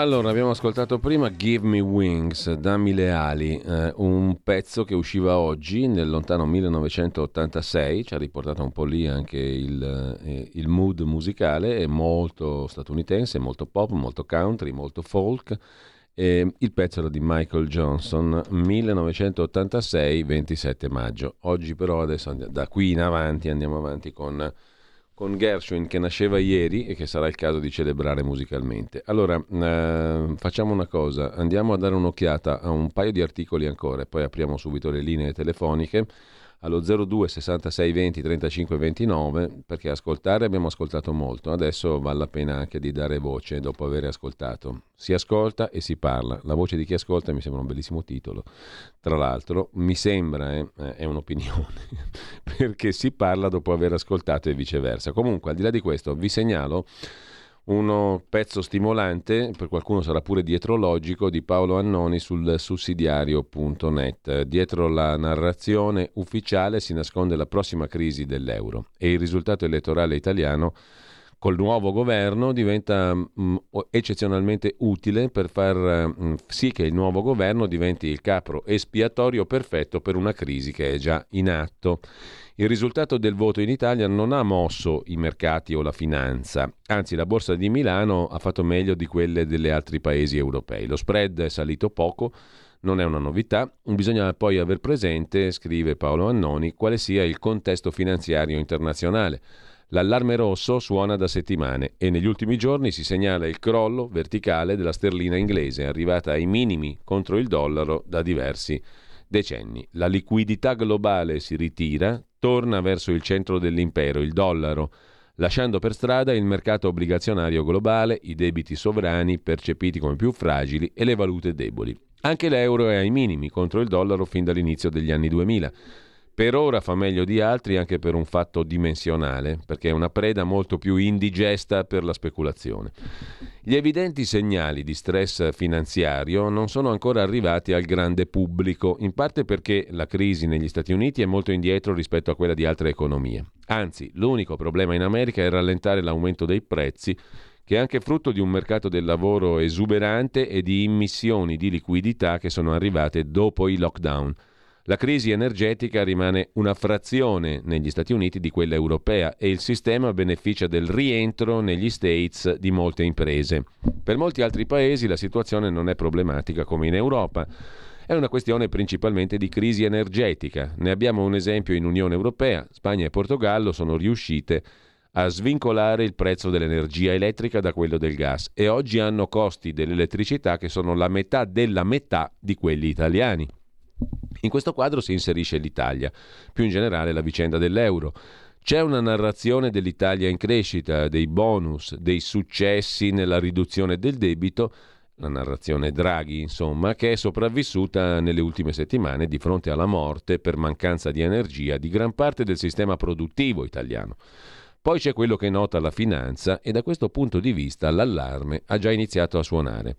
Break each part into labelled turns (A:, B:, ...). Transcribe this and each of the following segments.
A: Allora, abbiamo ascoltato prima Give Me Wings, Dammi le ali, eh, un pezzo che usciva oggi nel lontano 1986, ci ha riportato un po' lì anche il, eh, il mood musicale, è molto statunitense, molto pop, molto country, molto folk e il pezzo era di Michael Johnson, 1986, 27 maggio. Oggi però, adesso da qui in avanti, andiamo avanti con, con Gershwin che nasceva ieri e che sarà il caso di celebrare musicalmente. Allora, eh, facciamo una cosa, andiamo a dare un'occhiata a un paio di articoli ancora e poi apriamo subito le linee telefoniche allo 02 66 20 35 29 perché ascoltare abbiamo ascoltato molto, adesso vale la pena anche di dare voce dopo aver ascoltato. Si ascolta e si parla. La voce di chi ascolta mi sembra un bellissimo titolo. Tra l'altro mi sembra, eh, è un'opinione, perché si parla dopo aver ascoltato e viceversa. Comunque, al di là di questo, vi segnalo uno pezzo stimolante, per qualcuno sarà pure dietrologico, di Paolo Annoni sul sussidiario.net. Dietro la narrazione ufficiale si nasconde la prossima crisi dell'euro e il risultato elettorale italiano col nuovo governo diventa mh, mm, eccezionalmente utile per far mh, mm, sì che il nuovo governo diventi il capro espiatorio perfetto per una crisi che è già in atto. Il risultato del voto in Italia non ha mosso i mercati o la finanza, anzi la borsa di Milano ha fatto meglio di quelle degli altri paesi europei. Lo spread è salito poco, non è una novità, bisogna poi aver presente, scrive Paolo Annoni, quale sia il contesto finanziario internazionale. L'allarme rosso suona da settimane e negli ultimi giorni si segnala il crollo verticale della sterlina inglese, arrivata ai minimi contro il dollaro da diversi decenni. La liquidità globale si ritira, torna verso il centro dell'impero, il dollaro, lasciando per strada il mercato obbligazionario globale, i debiti sovrani percepiti come più fragili e le valute deboli. Anche l'euro è ai minimi contro il dollaro fin dall'inizio degli anni 2000. Per ora fa meglio di altri anche per un fatto dimensionale, perché è una preda molto più indigesta per la speculazione. Gli evidenti segnali di stress finanziario non sono ancora arrivati al grande pubblico, in parte perché la crisi negli Stati Uniti è molto indietro rispetto a quella di altre economie. Anzi, l'unico problema in America è rallentare l'aumento dei prezzi che è anche frutto di un mercato del lavoro esuberante e di immissioni di liquidità che sono arrivate dopo i lockdown. La crisi energetica rimane una frazione negli Stati Uniti di quella europea e il sistema beneficia del rientro negli States di molte imprese. Per molti altri paesi la situazione non è problematica come in Europa. È una questione principalmente di crisi energetica. Ne abbiamo un esempio in Unione Europea. Spagna e Portogallo sono riuscite a svincolare il prezzo dell'energia elettrica da quello del gas e oggi hanno costi dell'elettricità che sono la metà della metà di quelli italiani. In questo quadro si inserisce l'Italia, più in generale la vicenda dell'euro. C'è una narrazione dell'Italia in crescita, dei bonus, dei successi nella riduzione del debito, la narrazione Draghi, insomma, che è sopravvissuta nelle ultime settimane di fronte alla morte per mancanza di energia di gran parte del sistema produttivo italiano. Poi c'è quello che nota la finanza e da questo punto di vista l'allarme ha già iniziato a suonare.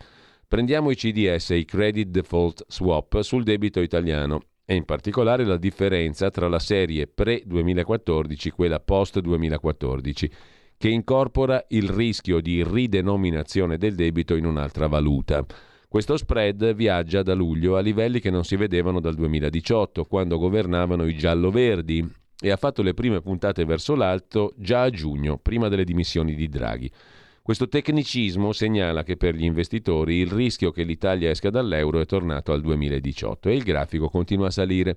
A: Prendiamo i CDS, i Credit Default Swap, sul debito italiano e in particolare la differenza tra la serie pre-2014 e quella post-2014, che incorpora il rischio di ridenominazione del debito in un'altra valuta. Questo spread viaggia da luglio a livelli che non si vedevano dal 2018, quando governavano i giallo-verdi, e ha fatto le prime puntate verso l'alto già a giugno, prima delle dimissioni di Draghi. Questo tecnicismo segnala che per gli investitori il rischio che l'Italia esca dall'euro è tornato al 2018 e il grafico continua a salire.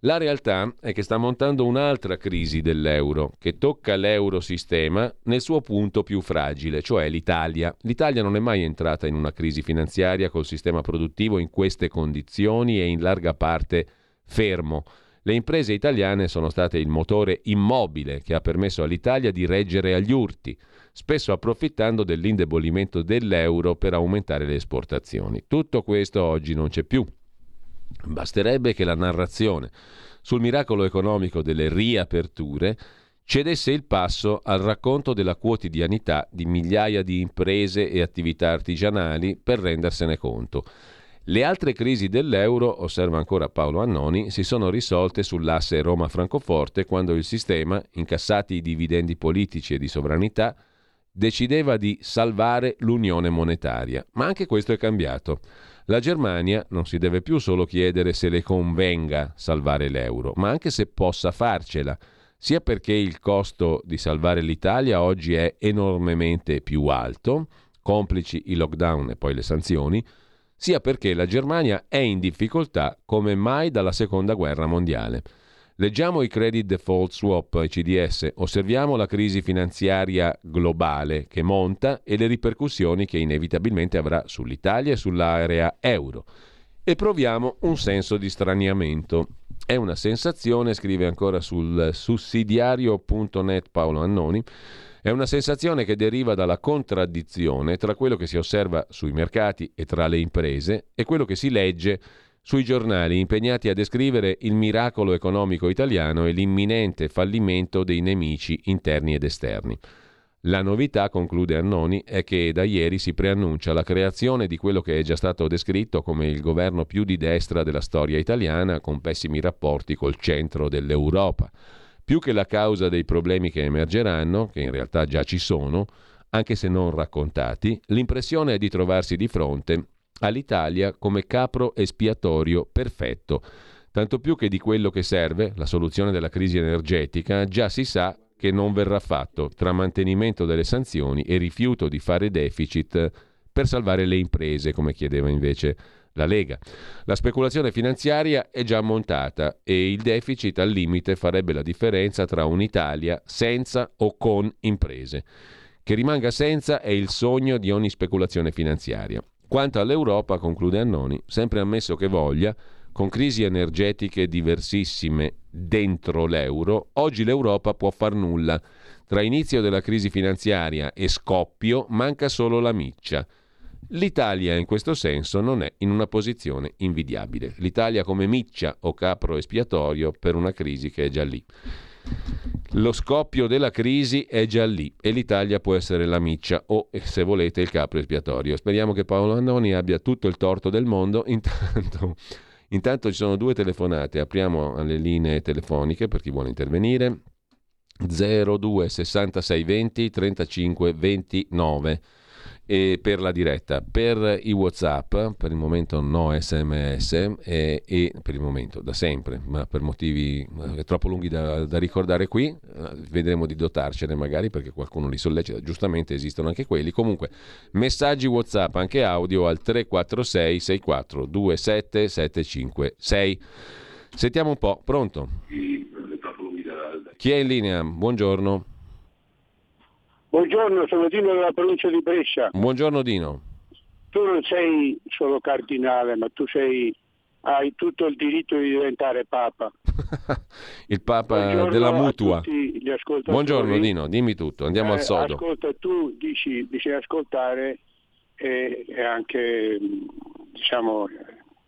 A: La realtà è che sta montando un'altra crisi dell'euro che tocca l'eurosistema nel suo punto più fragile, cioè l'Italia. L'Italia non è mai entrata in una crisi finanziaria col sistema produttivo in queste condizioni e in larga parte fermo. Le imprese italiane sono state il motore immobile che ha permesso all'Italia di reggere agli urti spesso approfittando dell'indebolimento dell'euro per aumentare le esportazioni. Tutto questo oggi non c'è più. Basterebbe che la narrazione sul miracolo economico delle riaperture cedesse il passo al racconto della quotidianità di migliaia di imprese e attività artigianali per rendersene conto. Le altre crisi dell'euro, osserva ancora Paolo Annoni, si sono risolte sull'asse Roma-Francoforte quando il sistema, incassati i dividendi politici e di sovranità, decideva di salvare l'unione monetaria. Ma anche questo è cambiato. La Germania non si deve più solo chiedere se le convenga salvare l'euro, ma anche se possa farcela, sia perché il costo di salvare l'Italia oggi è enormemente più alto, complici i lockdown e poi le sanzioni, sia perché la Germania è in difficoltà come mai dalla seconda guerra mondiale. Leggiamo i credit default swap i CDS, osserviamo la crisi finanziaria globale che monta e le ripercussioni che inevitabilmente avrà sull'Italia e sull'area euro e proviamo un senso di straniamento. È una sensazione, scrive ancora sul sussidiario.net Paolo Annoni, è una sensazione che deriva dalla contraddizione tra quello che si osserva sui mercati e tra le imprese e quello che si legge sui giornali impegnati a descrivere il miracolo economico italiano e l'imminente fallimento dei nemici interni ed esterni. La novità, conclude Annoni, è che da ieri si preannuncia la creazione di quello che è già stato descritto come il governo più di destra della storia italiana, con pessimi rapporti col centro dell'Europa. Più che la causa dei problemi che emergeranno, che in realtà già ci sono, anche se non raccontati, l'impressione è di trovarsi di fronte all'Italia come capro espiatorio perfetto, tanto più che di quello che serve, la soluzione della crisi energetica, già si sa che non verrà fatto tra mantenimento delle sanzioni e rifiuto di fare deficit per salvare le imprese, come chiedeva invece la Lega. La speculazione finanziaria è già montata e il deficit al limite farebbe la differenza tra un'Italia senza o con imprese. Che rimanga senza è il sogno di ogni speculazione finanziaria. Quanto all'Europa, conclude Annoni, sempre ammesso che voglia, con crisi energetiche diversissime dentro l'euro, oggi l'Europa può far nulla. Tra inizio della crisi finanziaria e scoppio manca solo la miccia. L'Italia in questo senso non è in una posizione invidiabile. L'Italia come miccia o capro espiatorio per una crisi che è già lì. Lo scoppio della crisi è già lì e l'Italia può essere la miccia o, se volete, il capro espiatorio. Speriamo che Paolo Andoni abbia tutto il torto del mondo. Intanto, intanto ci sono due telefonate. Apriamo le linee telefoniche per chi vuole intervenire. 02 66 20 35 29 e per la diretta. Per i WhatsApp, per il momento no sms e, e per il momento da sempre, ma per motivi eh, troppo lunghi da, da, ricordare qui, eh, vedremo di dotarcene magari perché qualcuno li sollecita, giustamente esistono anche quelli. Comunque, messaggi WhatsApp anche audio al 346 64 27 756. Sentiamo un po', pronto? Chi è in linea? Buongiorno.
B: Buongiorno, sono Dino della provincia di Brescia.
A: Buongiorno Dino.
B: Tu non sei solo cardinale, ma tu sei, hai tutto il diritto di diventare Papa.
A: il Papa Buongiorno della mutua. Buongiorno Dino, dimmi tutto, andiamo
B: eh,
A: al sodo.
B: Ascolta, tu dici bisogna ascoltare e, e anche diciamo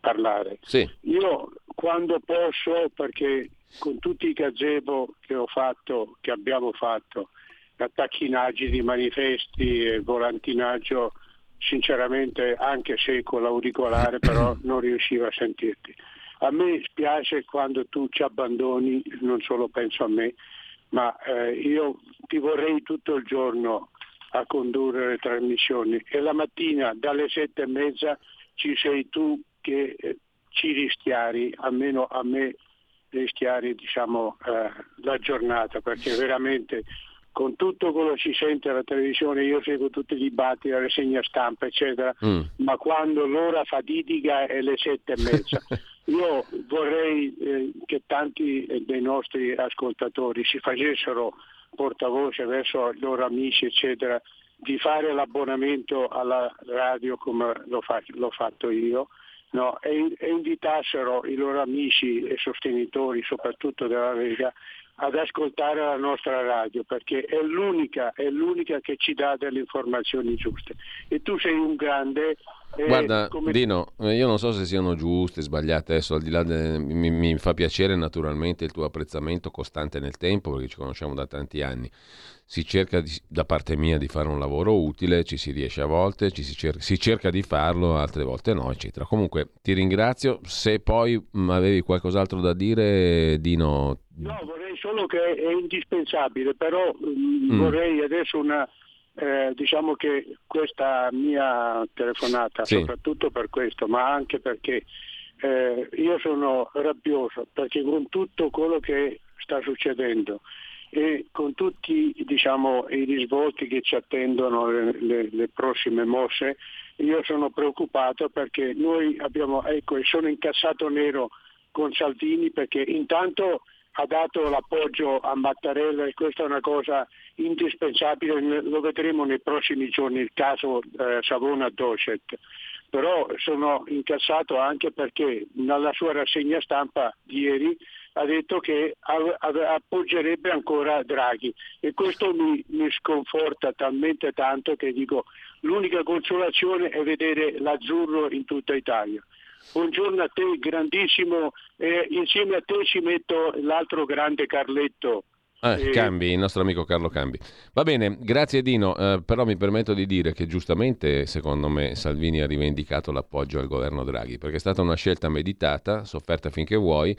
B: parlare.
A: Sì.
B: Io quando posso, perché con tutti i gazebo che ho fatto, che abbiamo fatto, attacchinaggio di manifesti e volantinaggio, sinceramente anche se con l'auricolare però non riuscivo a sentirti. A me spiace quando tu ci abbandoni, non solo penso a me, ma eh, io ti vorrei tutto il giorno a condurre le trasmissioni e la mattina dalle sette e mezza ci sei tu che eh, ci rischiari, almeno a me rischiari diciamo, eh, la giornata perché veramente con tutto quello che si sente alla televisione, io seguo tutti i dibattiti, la rassegna stampa, eccetera, mm. ma quando l'ora fatidica è le sette e mezza. io vorrei eh, che tanti dei nostri ascoltatori si facessero portavoce verso i loro amici, eccetera, di fare l'abbonamento alla radio come l'ho, fa- l'ho fatto io. No, e, e invitassero i loro amici e sostenitori, soprattutto della Lega, ad ascoltare la nostra radio perché è l'unica, è l'unica che ci dà delle informazioni giuste. E tu sei un grande,
A: Guarda, come... Dino, eh, io non so se siano giuste, sbagliate adesso, al di là de... mi, mi, fa piacere naturalmente il tuo apprezzamento costante nel tempo, perché ci conosciamo da tanti anni. Si cerca di, da parte mia di fare un lavoro utile, ci si riesce a volte, si, cerca, si, cerca, di farlo, altre volte no, eccetera. Comunque ti ringrazio, se poi mh, avevi qualcos'altro da dire, Dino.
B: No, vorrei solo che è indispensabile, però mh, mm. vorrei adesso una eh, diciamo che questa mia telefonata, sì. soprattutto per questo, ma anche perché eh, io sono rabbioso, perché con tutto quello che sta succedendo e con tutti diciamo, i risvolti che ci attendono le, le, le, prossime mosse, io sono preoccupato perché noi abbiamo, ecco, sono incassato nero con Salvini perché intanto ha dato l'appoggio a Mattarella e questa è una cosa indispensabile, lo vedremo nei prossimi giorni, il caso eh, Savona-Docet. Però sono incassato anche perché nella sua rassegna stampa di ieri ha detto che appoggerebbe ancora Draghi e questo mi, mi sconforta talmente tanto che dico l'unica consolazione è vedere l'azzurro in tutta Italia. Buongiorno a te, grandissimo. Eh, insieme a te ci metto l'altro grande Carletto.
A: Ah, eh, Cambi, il nostro amico Carlo Cambi. Va bene, grazie Dino, eh, però mi permetto di dire che giustamente secondo me Salvini ha rivendicato l'appoggio al governo Draghi, perché è stata una scelta meditata, sofferta finché vuoi,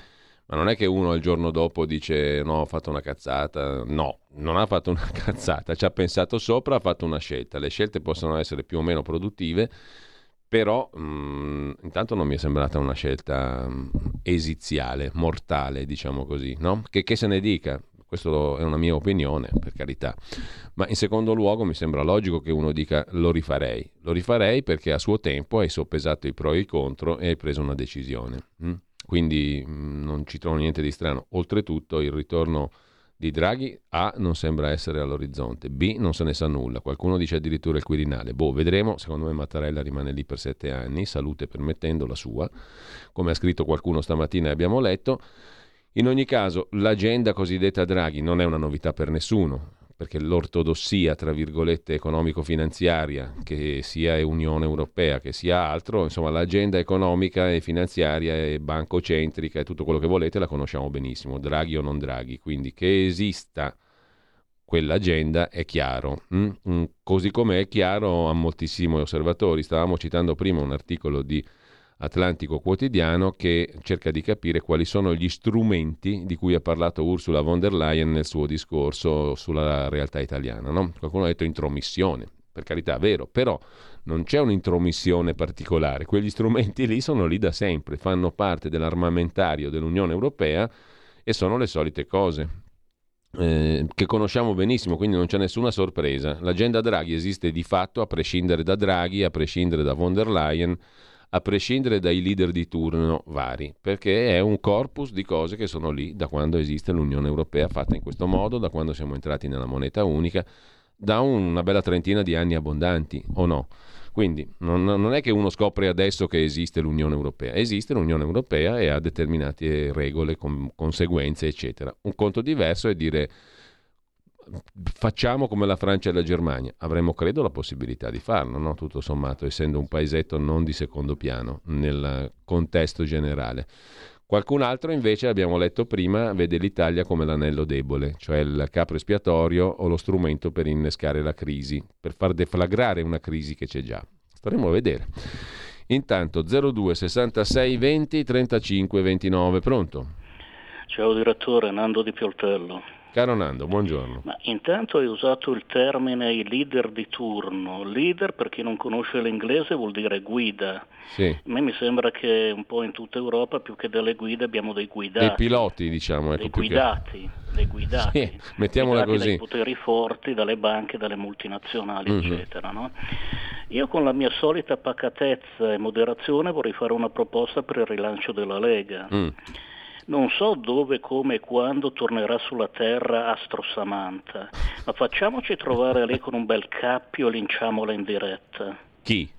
A: ma non è che uno il giorno dopo dice no, ho fatto una cazzata, no, non ha fatto una cazzata, ci ha pensato sopra, ha fatto una scelta, le scelte possono essere più o meno produttive però mh, mm, intanto non mi è sembrata una scelta mh, mm, esiziale, mortale, diciamo così, no? Che, che se ne dica, questa è una mia opinione, per carità. Ma in secondo luogo mi sembra logico che uno dica lo rifarei. Lo rifarei perché a suo tempo hai soppesato i pro e i contro e hai preso una decisione. Hm? Quindi mm, non ci trovo niente di strano. Oltretutto il ritorno di Draghi A non sembra essere all'orizzonte, B non se ne sa nulla, qualcuno dice addirittura il Quirinale. Boh, vedremo, secondo me Mattarella rimane lì per sette anni, salute permettendo la sua, come ha scritto qualcuno stamattina e abbiamo letto. In ogni caso, l'agenda cosiddetta Draghi non è una novità per nessuno perché l'ortodossia, tra virgolette, economico-finanziaria, che sia Unione Europea, che sia altro, insomma l'agenda economica e finanziaria e bancocentrica e tutto quello che volete la conosciamo benissimo, Draghi o non Draghi, quindi che esista quell'agenda è chiaro, mm? così come è chiaro a moltissimi osservatori. Stavamo citando prima un articolo di Atlantico Quotidiano che cerca di capire quali sono gli strumenti di cui ha parlato Ursula von der Leyen nel suo discorso sulla realtà italiana. No? Qualcuno ha detto intromissione, per carità, vero, però non c'è un'intromissione particolare, quegli strumenti lì sono lì da sempre, fanno parte dell'armamentario dell'Unione Europea e sono le solite cose. Eh, che conosciamo benissimo, quindi non c'è nessuna sorpresa. L'agenda Draghi esiste di fatto a prescindere da Draghi, a prescindere da von der Leyen, a prescindere dai leader di turno vari, perché è un corpus di cose che sono lì da quando esiste l'Unione Europea fatta in questo modo, da quando siamo entrati nella moneta unica, da una bella trentina di anni abbondanti, o no? Quindi non, non, è che uno scopre adesso che esiste l'Unione Europea, esiste l'Unione Europea e ha determinate regole, com- conseguenze, eccetera. Un conto diverso è dire facciamo come la Francia e la Germania. Avremmo, credo, la possibilità di farlo, no? tutto sommato, essendo un paesetto non di secondo piano nel contesto generale. Qualcun altro invece, abbiamo letto prima, vede l'Italia come l'anello debole, cioè il capro espiatorio o lo strumento per innescare la crisi, per far deflagrare una crisi che c'è già. Staremo a vedere. Intanto 02 66 20 35 29, pronto?
C: Ciao direttore, Nando di Pioltello.
A: Caro Nando, buongiorno.
C: Ma intanto hai usato il termine i leader di turno. Leader, per chi non conosce l'inglese, vuol dire guida.
A: Sì.
C: A me mi sembra che un po' in tutta Europa, più che delle guide, abbiamo dei guidati.
A: Dei piloti, diciamo. Ecco,
C: dei guidati. Che... Dei guidati.
A: Sì, mettiamola
C: guidati
A: così.
C: Dai poteri forti, dalle banche, dalle multinazionali, mm-hmm. eccetera. No? Io con la mia solita pacatezza e moderazione vorrei fare una proposta per il rilancio della Lega.
A: Mm
C: non so dove, come e quando tornerà sulla terra Astro Samantha, ma facciamoci trovare lei con un bel cappio e linciamola in diretta.
A: Chi?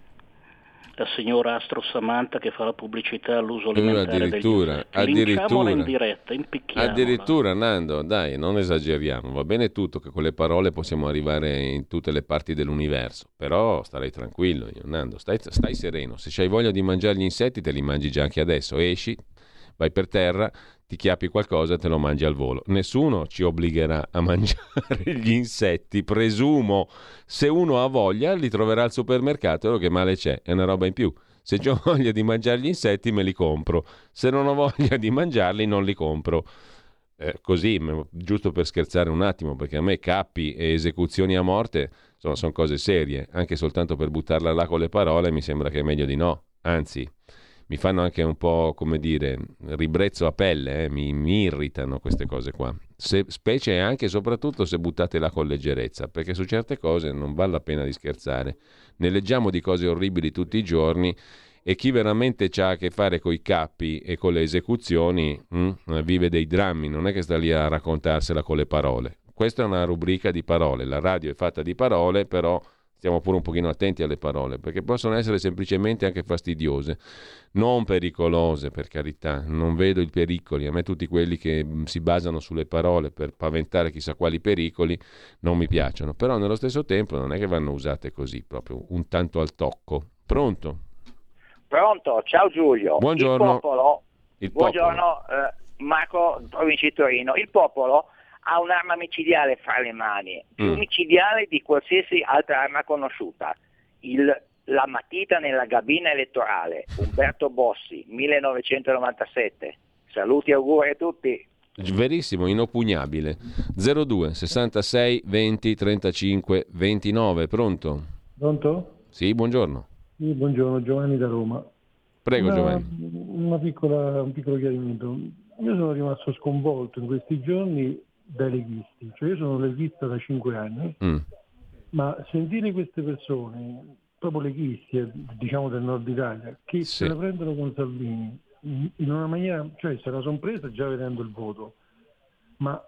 C: la signora Astro Samantha che fa la pubblicità all'uso alimentare
A: addirittura,
C: degli
A: addirittura,
C: in diretta,
A: addirittura Nando, dai, non esageriamo, va bene tutto che con le parole possiamo arrivare in tutte le parti dell'universo, però starei tranquillo io, Nando, stai, stai sereno, se hai voglia di mangiare gli insetti te li mangi già anche adesso, esci, vai per terra, ti chiappi qualcosa e te lo mangi al volo. Nessuno ci obbligherà a mangiare gli insetti, presumo. Se uno ha voglia, li troverà al supermercato, che male c'è, è una roba in più. Se ho voglia di mangiare gli insetti, me li compro. Se non ho voglia di mangiarli, non li compro. Eh, così, giusto per scherzare un attimo, perché a me cappi e esecuzioni a morte insomma, sono cose serie. Anche soltanto per buttarla là con le parole mi sembra che è meglio di no. Anzi, mi fanno anche un po', come dire, ribrezzo a pelle, eh? mi, mi, irritano queste cose qua. Se, specie anche e soprattutto se buttate là con leggerezza, perché su certe cose non vale la pena di scherzare. Ne leggiamo di cose orribili tutti i giorni e chi veramente ha a che fare con i cappi e con le esecuzioni mh, hm, vive dei drammi, non è che sta lì a raccontarsela con le parole. Questa è una rubrica di parole, la radio è fatta di parole, però stiamo pure un pochino attenti alle parole, perché possono essere semplicemente anche fastidiose, non pericolose per carità, non vedo i pericoli, a me tutti quelli che mm, si basano sulle parole per paventare chissà quali pericoli non mi piacciono, però nello stesso tempo non è che vanno usate così, proprio un tanto al tocco. Pronto?
D: Pronto, ciao Giulio.
A: Buongiorno.
D: Il popolo, Il buongiorno eh, Marco, provincia di Torino. Il popolo ha un'arma micidiale fra le mani, più mm. micidiale di qualsiasi altra arma conosciuta. Il, la matita nella gabina elettorale, Umberto Bossi, 1997. Saluti e auguri a tutti.
A: Verissimo, inoppugnabile. 02 66 20 35 29, pronto?
E: Pronto?
A: Sì, buongiorno.
E: Sì, buongiorno, Giovanni da Roma.
A: Prego
E: una,
A: Giovanni.
E: Una piccola, un piccolo chiarimento. Io sono rimasto sconvolto in questi giorni dai leghisti. Cioè io sono leghista da cinque anni, mm. ma sentire queste persone, proprio leghisti, eh, diciamo del nord Italia, che sì. se la prendono con Salvini in una maniera, cioè se la sono presa già vedendo il voto, ma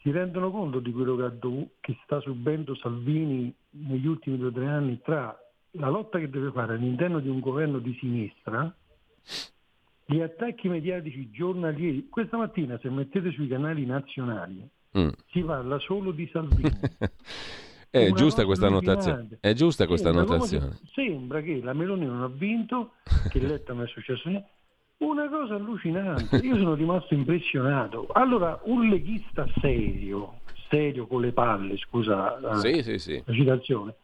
E: si rendono conto di quello che, dov- che sta subendo Salvini negli ultimi due o tre anni tra la lotta che deve fare all'interno di un governo di sinistra gli attacchi mediatici giornalieri. Questa mattina, se mettete sui canali nazionali, mm. si parla solo di Salvini.
A: È giusta questa notazione. È giusta questa sembra notazione.
E: Sembra che la Meloni non ha vinto, che Letta non è successo niente. Una cosa allucinante, io sono rimasto impressionato. Allora, un leghista serio, serio con le palle, scusa
A: sì, sì, sì.
E: la citazione,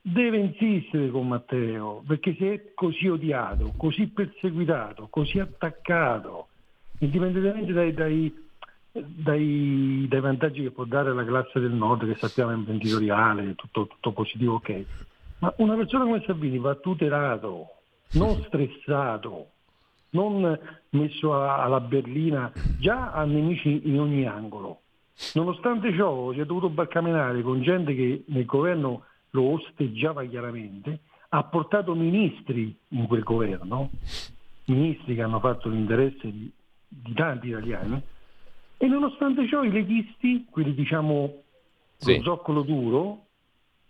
E: deve insistere con Matteo, perché se è così odiato, così perseguitato, così attaccato, indipendentemente dai, dai dai, dai, vantaggi che può dare la classe del nord, che sappiamo è imprenditoriale, tutto, tutto positivo, ok. Ma una persona come Salvini va tutelato, non stressato, non messo a, alla berlina, già ha nemici in ogni angolo. Nonostante ciò si è dovuto barcamenare con gente che nel governo lo osteggiava chiaramente, ha portato ministri in quel governo, ministri che hanno fatto l'interesse di, di tanti italiani, e nonostante ciò i leghisti, quelli diciamo sì. lo zoccolo duro,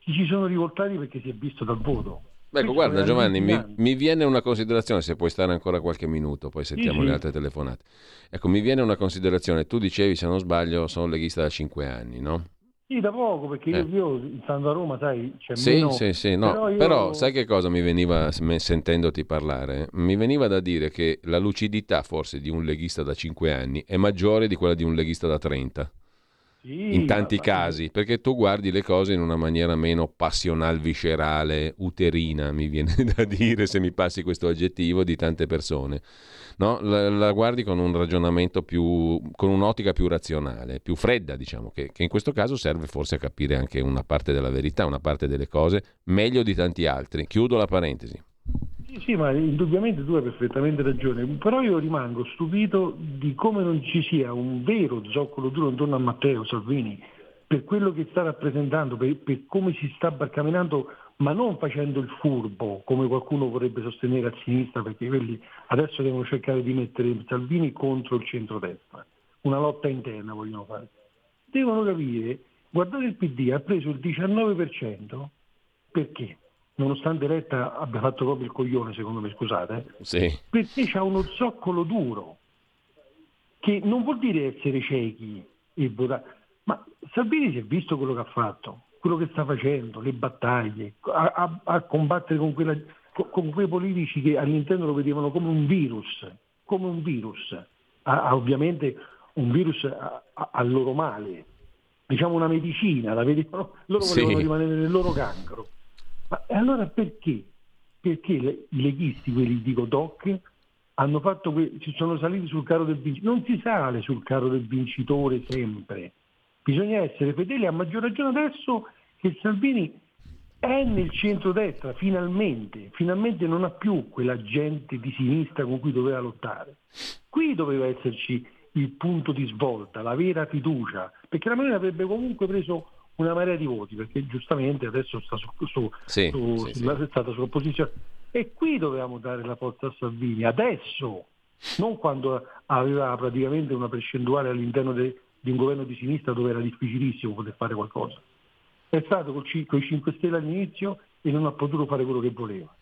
E: ci sono rivoltati perché si è visto dal voto.
A: Ecco, guarda Giovanni, mi, mi, viene una considerazione, se puoi stare ancora qualche minuto, poi sentiamo sì, le altre telefonate. Ecco, mi viene una considerazione, tu dicevi, se non sbaglio, sono leghista da cinque anni, no?
E: Sì, da poco, perché eh. io, io stando a Roma, sai, c'è
A: sì,
E: meno...
A: Sì, sì, no. Però, io... Però, sai che cosa mi veniva, sentendoti parlare? Mi veniva da dire che la lucidità forse di un leghista da 5 anni è maggiore di quella di un leghista da 30. Sì, in tanti ma... casi, perché tu guardi le cose in una maniera meno passional, viscerale, uterina, mi viene da dire, se mi passi questo aggettivo, di tante persone no? la, la, guardi con un ragionamento più, con un'ottica più razionale, più fredda, diciamo, che, che in questo caso serve forse a capire anche una parte della verità, una parte delle cose, meglio di tanti altri. Chiudo la parentesi.
E: Sì, ma indubbiamente tu hai perfettamente ragione, però io rimango stupito di come non ci sia un vero zoccolo duro intorno a Matteo Salvini per quello che sta rappresentando, per, per come si sta barcamenando ma non facendo il furbo come qualcuno vorrebbe sostenere a sinistra, perché quelli adesso devono cercare di mettere Salvini contro il centrodestra, una lotta interna vogliono fare. Devono capire, guardate il PD ha preso il 19%, perché? nonostante Letta abbia fatto proprio il coglione, secondo me, scusate,
A: sì.
E: perché c'ha uno zoccolo duro, che non vuol dire essere ciechi e votare, ma Salvini si è visto quello che ha fatto, quello che sta facendo, le battaglie, a, a, a combattere con, quella, con, quei politici che all'interno lo vedevano come un virus, come un virus, a, ovviamente un virus al loro male, diciamo una medicina, la vedevano, loro volevano sì. rimanere nel loro cancro. Ma allora perché? Perché le, i leghisti, quelli di Godoc, hanno fatto que- sono saliti sul carro del vincitore. Non si sale sul carro del vincitore sempre. Bisogna essere fedeli, a maggior ragione adesso che Salvini è nel centro-destra, finalmente, finalmente non ha più quella gente di sinistra con cui doveva lottare. Qui doveva esserci il punto di svolta, la vera fiducia, perché la Meloni avrebbe comunque preso una marea di voti, perché giustamente adesso sta su, su,
A: sì, su, sì,
E: sulla, sì. è stata sull'opposizione. E qui dovevamo dare la forza a Salvini, adesso, non quando aveva praticamente una percentuale all'interno de, di un governo di sinistra dove era difficilissimo poter fare qualcosa. È stato con i 5 Stelle all'inizio e non ha potuto fare quello che voleva.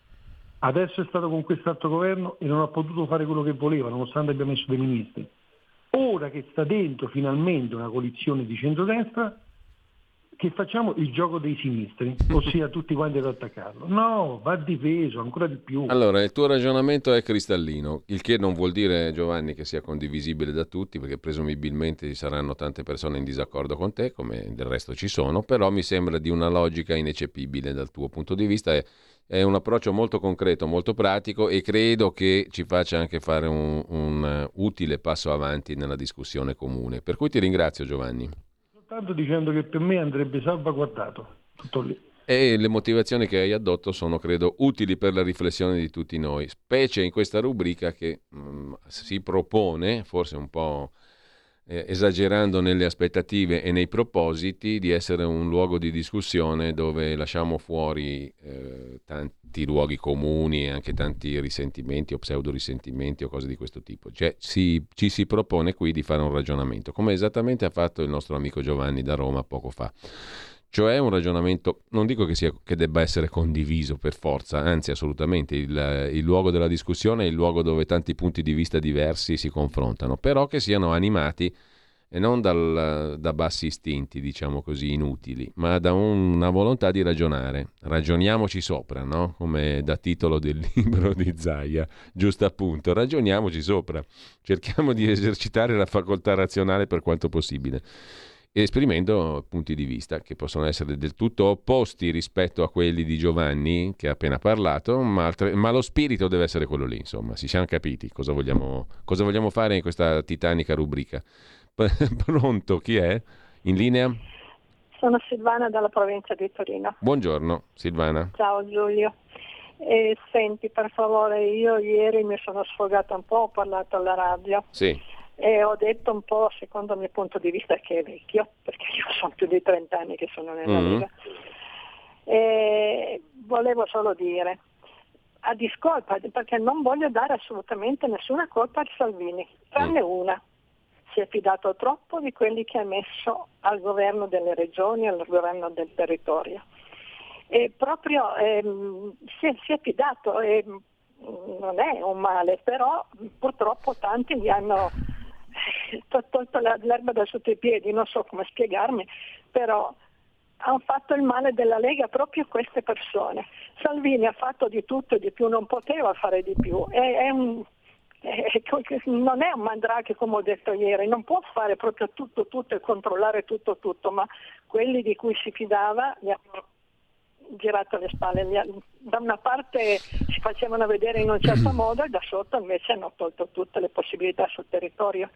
E: Adesso è stato con quest'altro governo e non ha potuto fare quello che voleva, nonostante abbia messo dei ministri. Ora che sta dentro finalmente una coalizione di centrodestra, che facciamo il gioco dei sinistri, ossia tutti quanti ad attaccarlo. No, va difeso ancora di più.
A: Allora, il tuo ragionamento è cristallino, il che non vuol dire, Giovanni, che sia condivisibile da tutti, perché presumibilmente ci saranno tante persone in disaccordo con te, come del resto ci sono, però mi sembra di una logica ineccepibile dal tuo punto di vista. È, è un approccio molto concreto, molto pratico e credo che ci faccia anche fare un, un utile passo avanti nella discussione comune. Per cui ti ringrazio, Giovanni
E: soltanto dicendo che per me andrebbe salvaguardato. Tutto lì.
A: E le motivazioni che hai addotto sono, credo, utili per la riflessione di tutti noi, specie in questa rubrica che mh, mm, si propone, forse un po' eh, esagerando nelle aspettative e nei propositi, di essere un luogo di discussione dove lasciamo fuori eh, tanti luoghi comuni e anche tanti risentimenti o pseudo risentimenti o cose di questo tipo. Cioè si, ci si propone qui di fare un ragionamento, come esattamente ha fatto il nostro amico Giovanni da Roma poco fa. Cioè un ragionamento, non dico che, sia, che debba essere condiviso per forza, anzi assolutamente, il, il, luogo della discussione è il luogo dove tanti punti di vista diversi si confrontano, però che siano animati e non dal, da bassi istinti, diciamo così, inutili, ma da un, una volontà di ragionare. Ragioniamoci sopra, no? Come da titolo del libro di Zaia, giusto appunto, ragioniamoci sopra, cerchiamo di esercitare la facoltà razionale per quanto possibile esprimendo punti di vista che possono essere del tutto opposti rispetto a quelli di Giovanni che ha appena parlato, ma, altre, ma lo spirito deve essere quello lì, insomma, si siamo capiti cosa vogliamo, cosa vogliamo fare in questa titanica rubrica. Pronto, chi è? In linea?
F: Sono Silvana dalla provincia di Torino.
A: Buongiorno Silvana.
F: Ciao Giulio. Eh, senti, per favore, io ieri mi sono sfogata un po', ho parlato alla radio.
A: Sì
F: e ho detto un po' secondo il mio punto di vista che è vecchio, perché io sono più di 30 anni che sono nella mm-hmm. Lega. E volevo solo dire, a discolpa, perché non voglio dare assolutamente nessuna colpa a Salvini, tranne mm. una. Si è fidato troppo di quelli che ha messo al governo delle regioni, al governo del territorio. E proprio ehm, si, è, si, è, fidato e non è un male, però purtroppo tanti gli hanno tolto l'erba da sotto i piedi, non so come spiegarmi, però hanno fatto il male della Lega proprio queste persone. Salvini ha fatto di tutto e di più, non poteva fare di più. È, è un, è, non è un mandrake come ho detto ieri, non può fare proprio tutto, tutto e controllare tutto, tutto, ma quelli di cui si fidava gli hanno girato le spalle. Da una parte si facevano vedere in un certo modo e da sotto invece hanno tolto tutte le possibilità sul territorio.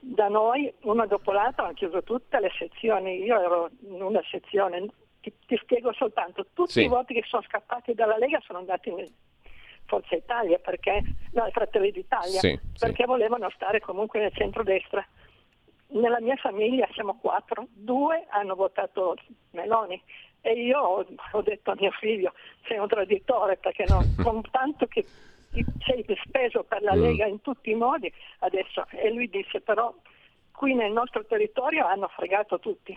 F: Da noi, una dopo l'altra, hanno chiuso tutte le sezioni. Io ero in una sezione, ti, ti spiego soltanto, tutti sì. i voti che sono scappati dalla Lega sono andati in Forza Italia, perché, no, Fratelli d'Italia, sì, perché sì. volevano stare comunque nel centro-destra. Nella mia famiglia siamo quattro, due hanno votato Meloni, e io ho, detto a mio figlio, sei un traditore perché no, con tanto che sei speso per la mm. Lega in tutti i modi, adesso, e lui disse però qui nel nostro territorio hanno fregato tutti.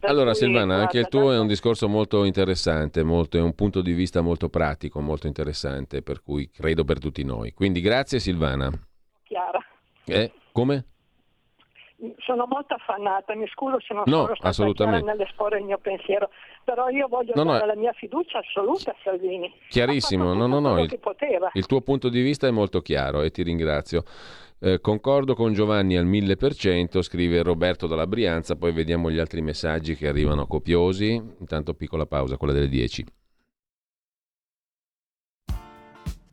A: Allora Silvana, anche il tuo è un discorso molto interessante, molto, è un punto di vista molto pratico, molto interessante, per cui credo per tutti noi. Quindi grazie Silvana.
F: Chiara.
A: Eh, come?
F: Sono molto affannata, mi scuso se non
A: no,
F: sono stata nell'esporre il mio pensiero, però io voglio
A: no,
F: dare
A: no,
F: la mia fiducia assoluta a Salvini.
A: Chiarissimo, no, no, no, il, il, tuo punto di vista è molto chiaro e ti ringrazio. Eh, concordo con Giovanni al 1000%, scrive Roberto dalla Brianza, poi vediamo gli altri messaggi che arrivano copiosi. Intanto piccola pausa, quella delle 10.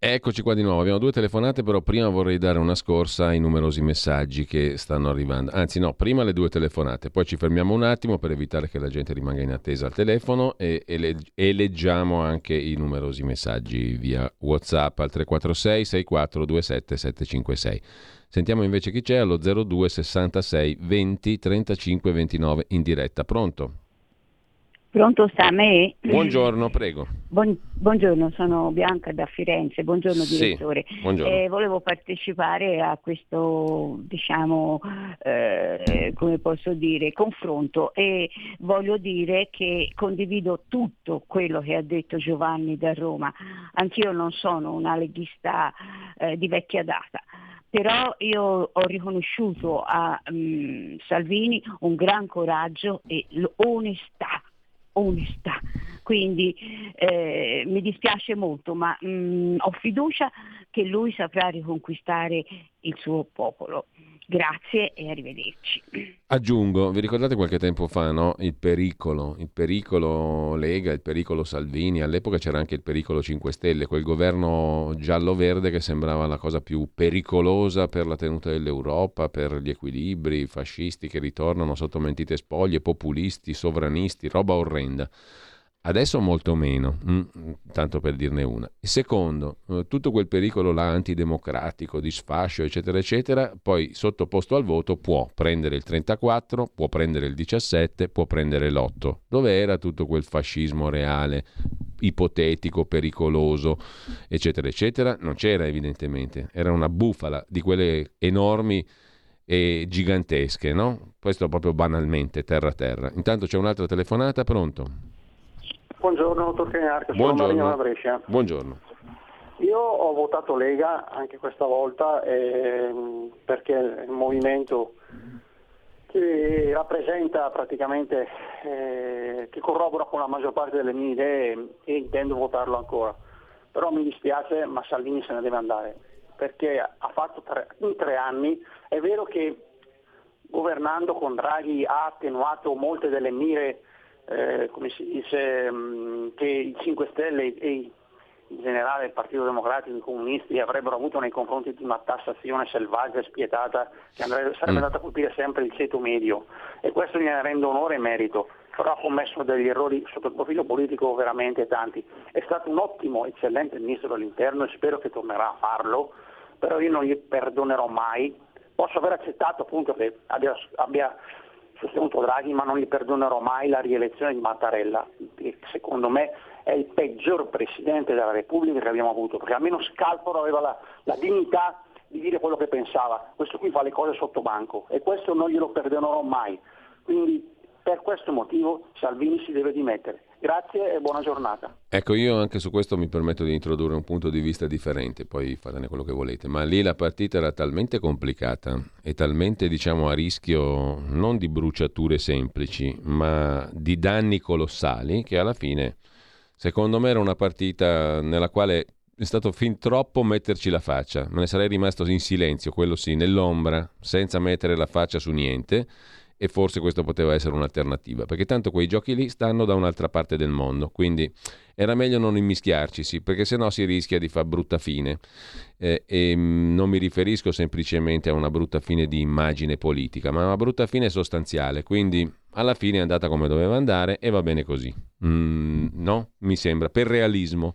A: Eccoci qua di nuovo, abbiamo due telefonate, però prima vorrei dare una scorsa ai numerosi messaggi che stanno arrivando. Anzi no, prima le due telefonate, poi ci fermiamo un attimo per evitare che la gente rimanga in attesa al telefono e, e, e leggiamo anche i numerosi messaggi via WhatsApp al 346 6427 756. Sentiamo invece chi c'è allo 02 66 20 35 29 in diretta. Pronto?
G: Pronto sta a me?
A: Buongiorno, prego.
G: Buon, buongiorno, sono Bianca da Firenze, buongiorno direttore.
A: Sì, buongiorno.
G: Eh, volevo partecipare a questo, diciamo, eh, come posso dire, confronto e voglio dire che condivido tutto quello che ha detto Giovanni da Roma. Anch'io non sono una leghista eh, di vecchia data però io ho riconosciuto a um, Salvini un gran coraggio e l'onestà onesta. Quindi eh, mi dispiace molto, ma mh, mm, ho fiducia che lui saprà riconquistare il suo popolo. Grazie e arrivederci.
A: Aggiungo, vi ricordate qualche tempo fa no? il pericolo, il pericolo Lega, il pericolo Salvini, all'epoca c'era anche il pericolo 5 Stelle, quel governo giallo-verde che sembrava la cosa più pericolosa per la tenuta dell'Europa, per gli equilibri, fascisti che ritornano sotto mentite spoglie, populisti, sovranisti, roba orrenda. Adesso molto meno, mm, tanto per dirne una. secondo, eh, tutto quel pericolo là antidemocratico, di sfascio, eccetera, eccetera, poi sottoposto al voto può prendere il 34, può prendere il 17, può prendere l'8. Dove era tutto quel fascismo reale, ipotetico, pericoloso, eccetera, eccetera? Non c'era evidentemente, era una bufala di quelle enormi e gigantesche, no? Questo proprio banalmente, terra a terra. Intanto c'è un'altra telefonata, pronto?
H: Buongiorno, dottor Cagnarca, sono Marino da Brescia.
A: Buongiorno.
H: Io ho votato Lega anche questa volta eh, perché è un movimento che rappresenta praticamente, eh, che corrobora con la maggior parte delle mie idee e intendo votarlo ancora. Però mi dispiace, ma Salvini se ne deve andare, perché ha fatto tre, in tre anni, è vero che governando con Draghi ha attenuato molte delle mire eh, come si dice, mh, mm, che i 5 Stelle e in generale il Partito Democratico, i comunisti avrebbero avuto nei confronti di una tassazione selvaggia e spietata che andrebbe, sarebbe mm. andata a colpire sempre il ceto medio e questo gliene rende onore e merito, però ha commesso degli errori sotto il profilo politico veramente tanti. È stato un ottimo, eccellente ministro dell'interno e spero che tornerà a farlo, però io non gli perdonerò mai. Posso aver accettato appunto che abbia, abbia sostenuto Draghi, ma non gli perdonerò mai la rielezione di Mattarella, che secondo me è il peggior Presidente della Repubblica che abbiamo avuto, perché almeno Scalfaro aveva la, la dignità di dire quello che pensava, questo qui fa le cose sotto banco e questo non glielo perdonerò mai. Quindi per questo motivo Salvini si deve dimettere. Grazie e buona giornata.
A: Ecco, io anche su questo mi permetto di introdurre un punto di vista differente, poi fatene quello che volete, ma lì la partita era talmente complicata e talmente, diciamo, a rischio non di bruciature semplici, ma di danni colossali, che alla fine, secondo me, era una partita nella quale è stato fin troppo metterci la faccia. Me ne sarei rimasto in silenzio, quello sì, nell'ombra, senza mettere la faccia su niente e forse questo poteva essere un'alternativa, perché tanto quei giochi lì stanno da un'altra parte del mondo, quindi era meglio non immischiarcisi, perché sennò si rischia di far brutta fine. Eh, e mm, non mi riferisco semplicemente a una brutta fine di immagine politica, ma a una brutta fine sostanziale, quindi alla fine è andata come doveva andare e va bene così. Mm, no? Mi sembra, per realismo.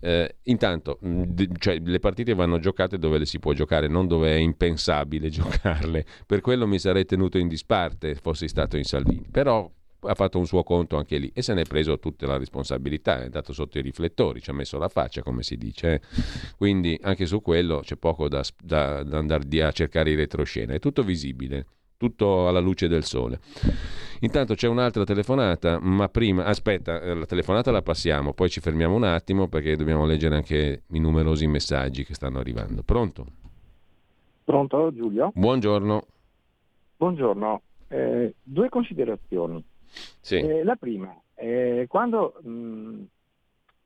A: Eh, intanto, mm, d- cioè, le partite vanno giocate dove le si può giocare, non dove è impensabile giocarle. Per quello mi sarei tenuto in disparte fossi stato in Salvini. Però ha fatto un suo conto anche lì e se ne è preso tutta la responsabilità, è andato sotto i riflettori, ci ha messo la faccia, come si dice. Eh. Quindi anche su quello c'è poco da, da, da andare a cercare in retroscena, è tutto visibile tutto alla luce del sole. Intanto c'è un'altra telefonata, ma prima, aspetta, eh, la telefonata la passiamo, poi ci fermiamo un attimo perché dobbiamo leggere anche i numerosi messaggi che stanno arrivando. Pronto?
I: Pronto Giulio?
A: Buongiorno.
I: Buongiorno. Eh, due considerazioni.
A: Sì.
I: Eh, la prima, eh, quando mh,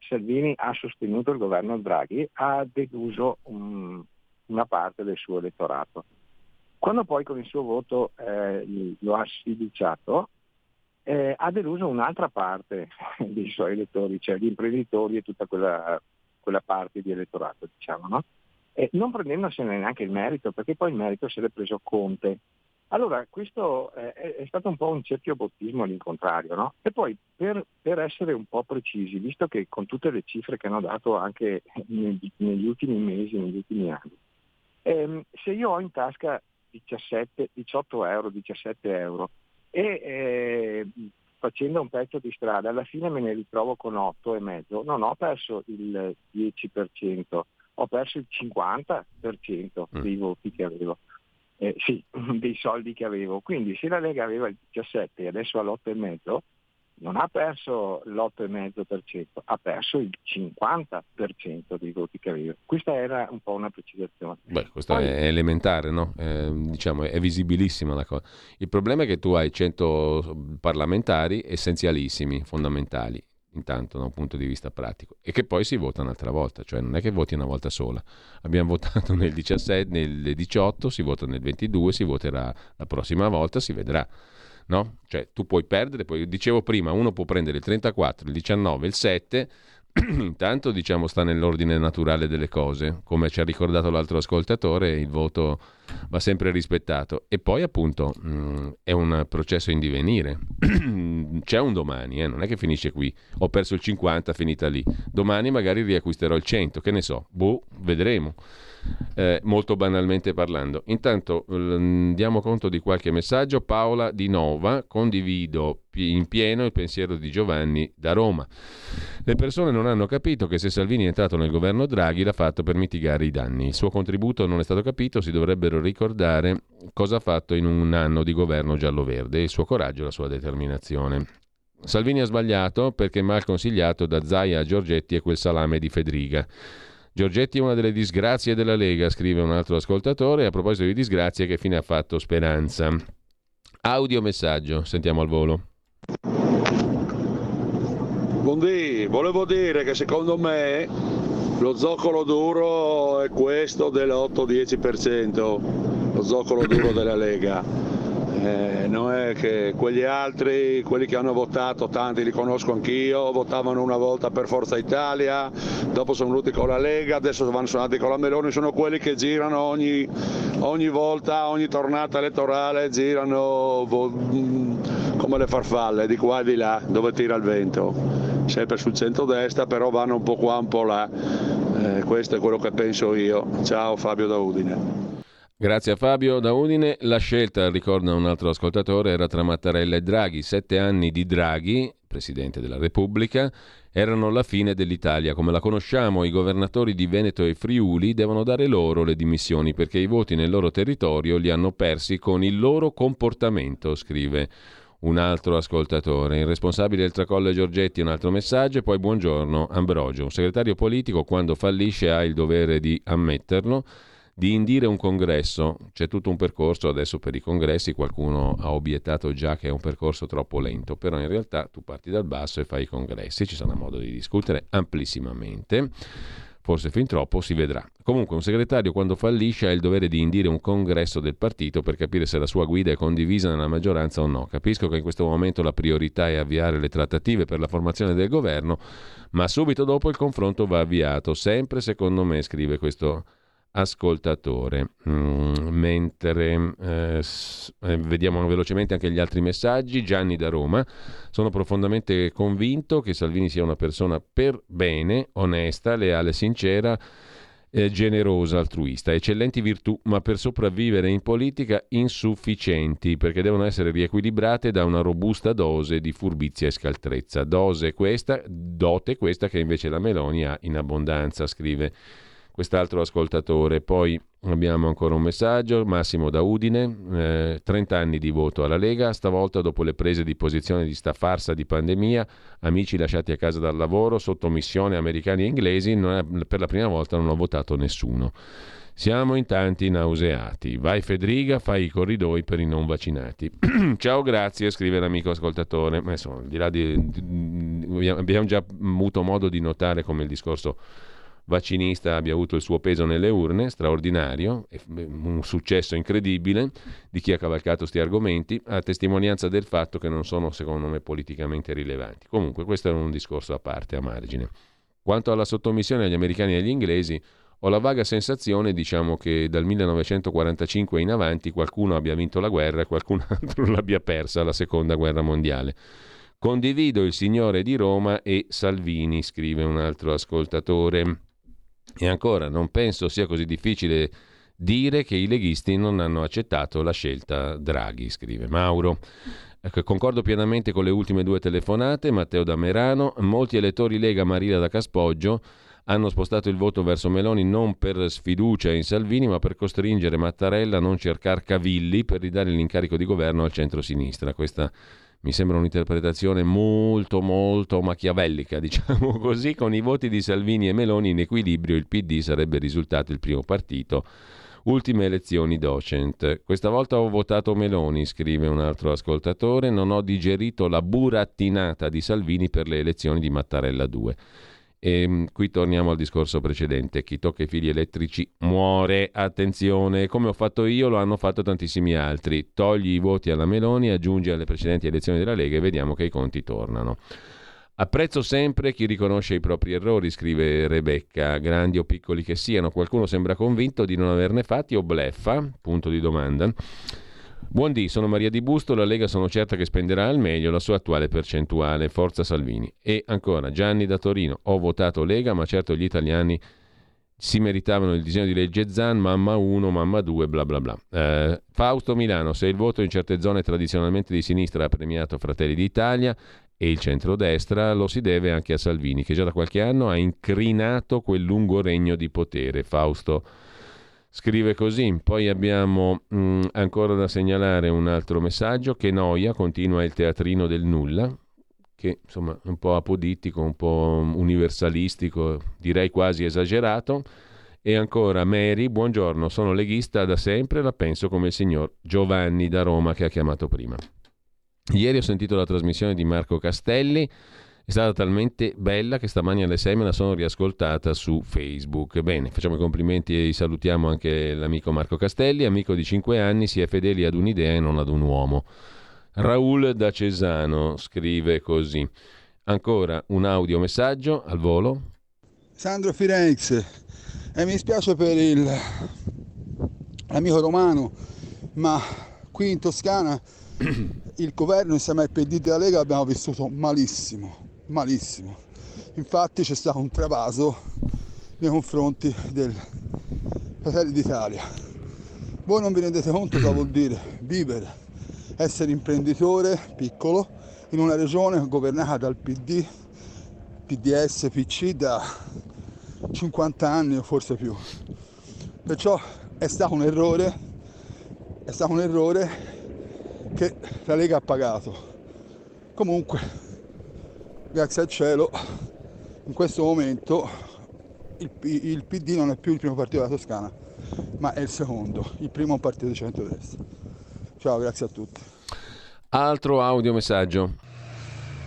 I: Salvini ha sostenuto il governo Draghi ha deluso um, una parte del suo elettorato quando poi con il suo voto eh, lo ha sfiduciato, eh, ha deluso un'altra parte dei suoi elettori, cioè gli imprenditori e tutta quella, quella parte di elettorato, diciamo, no? E non prendendosene neanche il merito, perché poi il merito se l'è preso Conte. Allora, questo eh, è stato un po' un cerchio bottismo all'incontrario, no? E poi, per, per, essere un po' precisi, visto che con tutte le cifre che hanno dato anche negli, negli ultimi mesi, negli ultimi anni, ehm, se io ho in tasca 17, 18 euro, 17 euro e eh, facendo un pezzo di strada alla fine me ne ritrovo con 8 e mezzo, non ho perso il 10%, ho perso il 50% mm. dei voti che avevo. Eh, sì, dei soldi che avevo. Quindi se la Lega aveva il 17 e adesso ha l'8,5, non ha perso l'8,5%, ha perso il 50% dei voti che aveva. Questa era un po' una precisazione.
A: Beh, questo Poi, è elementare, no? eh, diciamo, è visibilissima la cosa. Il problema è che tu hai 100 parlamentari essenzialissimi, fondamentali, intanto da un punto di vista pratico, e che poi si vota un'altra volta, cioè non è che voti una volta sola. Abbiamo votato nel 17, nel 18, si vota nel 22, si voterà la prossima volta, si vedrà no? Cioè tu puoi perdere, poi dicevo prima, uno può prendere il 34, il 19, il 7, intanto diciamo sta nell'ordine naturale delle cose, come ci ha ricordato l'altro ascoltatore, il voto va sempre rispettato. E poi appunto mh, mm, è un processo in divenire, c'è un domani, eh? non è che finisce qui, ho perso il 50, finita lì, domani magari riacquisterò il 100, che ne so, boh, vedremo eh, molto banalmente parlando. Intanto l- diamo conto di qualche messaggio. Paola Di Nova, condivido in pieno il pensiero di Giovanni da Roma. Le persone non hanno capito che se Salvini è entrato nel governo Draghi l'ha fatto per mitigare i danni. Il suo contributo non è stato capito, si dovrebbero ricordare cosa ha fatto in un anno di governo giallo-verde, il suo coraggio e la sua determinazione. Salvini ha sbagliato perché mal consigliato da Zaia a Giorgetti e quel salame di Fedriga. Giorgetti è una delle disgrazie della Lega, scrive un altro ascoltatore. A proposito di disgrazie, che fine ha fatto Speranza? Audio messaggio, sentiamo al volo.
J: Buondì, volevo dire che secondo me lo zoccolo duro è questo dell'8-10%, lo zoccolo duro della Lega eh, non è che quegli altri, quelli che hanno votato, tanti li conosco anch'io, votavano una volta per Forza Italia, dopo sono venuti con la Lega, adesso vanno suonati con la Meloni, sono quelli che girano ogni, ogni volta, ogni tornata elettorale, girano mm, come le farfalle di qua e di là, dove tira il vento, sempre sul centro-destra, però vanno un po' qua, un po' là. Eh, questo è quello che penso io. Ciao Fabio da Udine.
A: Grazie a Fabio da Udine. La scelta, ricorda un altro ascoltatore, era tra Mattarella e Draghi. Sette anni di Draghi, Presidente della Repubblica, erano la fine dell'Italia. Come la conosciamo, i governatori di Veneto e Friuli devono dare loro le dimissioni perché i voti nel loro territorio li hanno persi con il loro comportamento, scrive un altro ascoltatore. Il responsabile del tracollo Giorgetti un altro messaggio e poi buongiorno Ambrogio. Un segretario politico quando fallisce ha il dovere di ammetterlo di indire un congresso. C'è tutto un percorso adesso per i congressi, qualcuno ha obiettato già che è un percorso troppo lento, però in realtà tu parti dal basso e fai i congressi, ci sarà modo di discutere amplissimamente. forse fin troppo, si vedrà. Comunque un segretario quando fallisce ha il dovere di indire un congresso del partito per capire se la sua guida è condivisa nella maggioranza o no. Capisco che in questo momento la priorità è avviare le trattative per la formazione del governo, ma subito dopo il confronto va avviato, sempre secondo me, scrive questo ascoltatore. Mm, mentre eh, eh, vediamo velocemente anche gli altri messaggi, Gianni da Roma, sono profondamente convinto che Salvini sia una persona per bene, onesta, leale, sincera. Generosa, altruista, eccellenti virtù, ma per sopravvivere in politica insufficienti, perché devono essere riequilibrate da una robusta dose di furbizia e scaltrezza. Dose questa, dote questa che invece la Meloni ha in abbondanza, scrive quest'altro ascoltatore. Poi abbiamo ancora un messaggio, Massimo da Udine, eh, 30 anni di voto alla Lega, stavolta dopo le prese di posizione di sta farsa di pandemia, amici lasciati a casa dal lavoro, sottomissione americani e inglesi, è, per la prima volta non ho votato nessuno. Siamo in tanti nauseati. Vai Federica, fai i corridoi per i non vaccinati. Ciao, grazie, scrive l'amico ascoltatore. Ma insomma, di là di, di, abbiamo già avuto modo di notare come il discorso vaccinista abbia avuto il suo peso nelle urne, straordinario, un successo incredibile di chi ha cavalcato questi argomenti, a testimonianza del fatto che non sono secondo me politicamente rilevanti. Comunque questo è un discorso a parte, a margine. Quanto alla sottomissione agli americani e agli inglesi, ho la vaga sensazione, diciamo, che dal 1945 in avanti qualcuno abbia vinto la guerra e qualcun altro l'abbia persa la seconda guerra mondiale. Condivido il signore di Roma e Salvini, scrive un altro ascoltatore. E ancora, non penso sia così difficile dire che i leghisti non hanno accettato la scelta Draghi, scrive Mauro. Ecco, concordo pienamente con le ultime due telefonate, Matteo da Merano. Molti elettori Lega Marina da Caspoggio hanno spostato il voto verso Meloni non per sfiducia in Salvini, ma per costringere Mattarella a non cercare cavilli per ridare l'incarico di governo al centro-sinistra. Questa mi sembra un'interpretazione molto molto machiavellica, diciamo così, con i voti di Salvini e Meloni in equilibrio il PD sarebbe risultato il primo partito. Ultime elezioni docent. Questa volta ho votato Meloni, scrive un altro ascoltatore, non ho digerito la burattinata di Salvini per le elezioni di Mattarella 2. E ehm, qui torniamo al discorso precedente, chi tocca i fili elettrici muore, attenzione, come ho fatto io lo hanno fatto tantissimi altri, togli i voti alla Meloni, aggiungi alle precedenti elezioni della Lega e vediamo che i conti tornano. Apprezzo sempre chi riconosce i propri errori, scrive Rebecca, grandi o piccoli che siano, qualcuno sembra convinto di non averne fatti o bleffa, punto di domanda. Buondì, sono Maria Di Busto, la Lega sono certa che spenderà al meglio la sua attuale percentuale, Forza Salvini. E ancora, Gianni da Torino, ho votato Lega, ma certo gli italiani si meritavano il disegno di legge Zan, mamma 1, mamma 2, bla bla bla. Eh, Fausto Milano, se il voto in certe zone tradizionalmente di sinistra ha premiato Fratelli d'Italia e il centrodestra, lo si deve anche a Salvini, che già da qualche anno ha incrinato quel lungo regno di potere. Fausto Milano Scrive così, poi abbiamo mh, mm, ancora da segnalare un altro messaggio, che noia, continua il teatrino del nulla, che insomma è un po' apodittico, un po' universalistico, direi quasi esagerato. E ancora Mary, buongiorno, sono leghista da sempre, la penso come il signor Giovanni da Roma che ha chiamato prima. Ieri ho sentito la trasmissione di Marco Castelli è stata talmente bella che stamani alle 6 me la sono riascoltata su Facebook. Bene, facciamo i complimenti e salutiamo anche l'amico Marco Castelli, amico di 5 anni, si è fedeli ad un'idea e non ad un uomo. Raul da Cesano scrive così. Ancora un audio messaggio al volo.
K: Sandro Firenze, e mi spiace per il, l'amico romano, ma qui in Toscana il governo insieme al PD della Lega abbiamo vissuto malissimo malissimo. Infatti c'è stato un travaso nei confronti del Fratelli d'Italia. Voi non vi rendete conto cosa vuol dire vivere, essere imprenditore piccolo in una regione governata dal PD, PDS, PC da 50 anni o forse più. Perciò è stato un errore, è stato un errore che la Lega ha pagato. Comunque grazie al cielo in questo momento il, il, PD non è più il primo partito della Toscana, ma è il secondo, il primo partito di centrodestra. Ciao, grazie a tutti.
A: Altro audiomessaggio.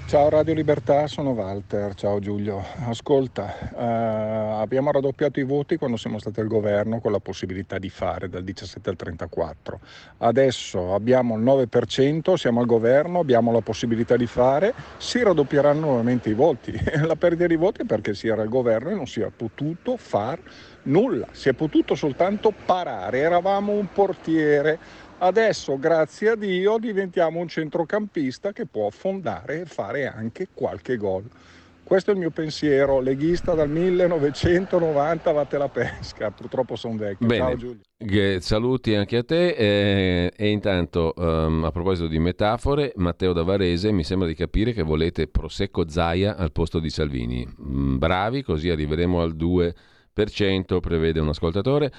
L: Ciao Radio Libertà, sono Walter, ciao Giulio. Ascolta, eh, abbiamo raddoppiato i voti quando siamo stati al governo con la possibilità di fare dal 17 al 34. Adesso abbiamo il 9%, siamo al governo, abbiamo la possibilità di fare, si raddoppieranno nuovamente i voti. la perdita di voti è perché si era al governo e non si è potuto fare nulla, si è potuto soltanto parare, eravamo un portiere Adesso, grazie a Dio, diventiamo un centrocampista che può affondare e fare anche qualche gol. Questo è il mio pensiero, leghista dal 1990, vatte la pesca, purtroppo sono vecchio.
A: Bene.
L: Ciao Giulio.
A: Saluti anche a te eh, e intanto um, a proposito di metafore, Matteo da Varese mi sembra di capire che volete Prosecco Zaia al posto di Salvini. Mm, bravi, così arriveremo al 2%, prevede un ascoltatore.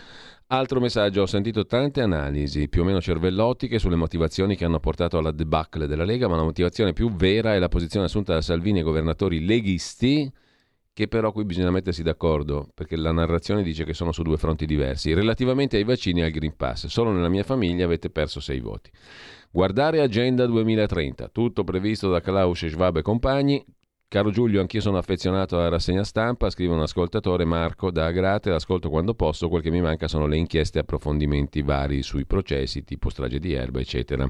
A: Altro messaggio, ho sentito tante analisi, più o meno cervellottiche, sulle motivazioni che hanno portato alla debacle della Lega, ma la motivazione più vera è la posizione assunta da Salvini e governatori leghisti, che però qui bisogna mettersi d'accordo, perché la narrazione dice che sono su due fronti diversi. Relativamente ai vaccini e al Green Pass, solo nella mia famiglia avete perso sei voti. Guardare Agenda 2030, tutto previsto da Klaus Schwab e compagni, Caro Giulio, anch'io sono affezionato alla rassegna stampa, scrive un ascoltatore Marco da Agrate, l'ascolto quando posso, quel che mi manca sono le inchieste e approfondimenti vari sui processi, tipo strage di erba, eccetera.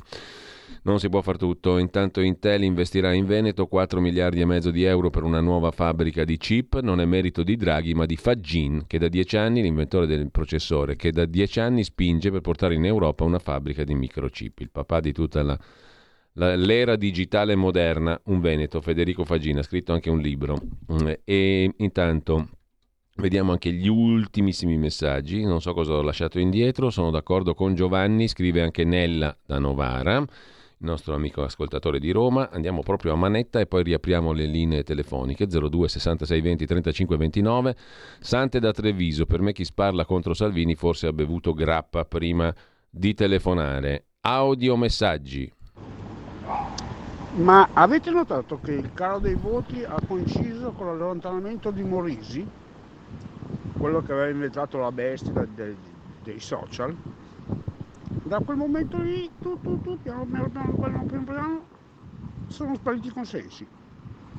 A: Non si può far tutto, intanto Intel investirà in Veneto 4 miliardi e mezzo di euro per una nuova fabbrica di chip, non è merito di Draghi ma di Fagin, che da dieci anni, l'inventore del processore, che da dieci anni spinge per portare in Europa una fabbrica di microchip, il papà di tutta la L'era digitale moderna, un Veneto, Federico Fagina, ha scritto anche un libro. Mm, e intanto vediamo anche gli ultimissimi messaggi, non so cosa ho lasciato indietro, sono d'accordo con Giovanni, scrive anche Nella da Novara, il nostro amico ascoltatore di Roma. Andiamo proprio a manetta e poi riapriamo le linee telefoniche 02 66 20 35 29. Sante da Treviso, per me chi sparla contro Salvini forse ha bevuto grappa prima di telefonare. Audio messaggi.
M: Ma avete notato che il calo dei voti ha coinciso con l'allontanamento di Morisi, quello che aveva inventato la bestia dei, dei social? Da quel momento lì, tu, tu, tu, piano piano, piano, piano, piano, sono spariti i consensi.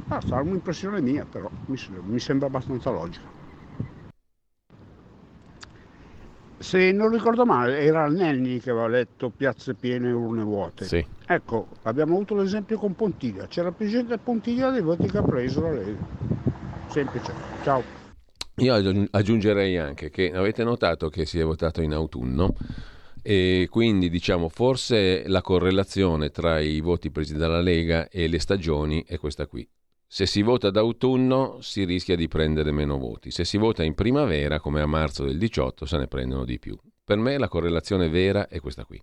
M: Ah, sarà un'impressione mia, però mi, mi sembra abbastanza logica. Se non ricordo male, era Nenni che aveva letto piazze piene e urne vuote.
A: Sì.
M: Ecco, abbiamo avuto l'esempio con Pontiglia. C'era più gente a Pontiglia dei voti che ha preso la Lega. Semplice. Ciao.
A: Io aggiungerei anche che avete notato che si è votato in autunno e quindi diciamo forse la correlazione tra i voti presi dalla Lega e le stagioni è questa qui. Se si vota d'autunno si rischia di prendere meno voti, se si vota in primavera, come a marzo del 18, se ne prendono di più. Per me la correlazione vera è questa qui.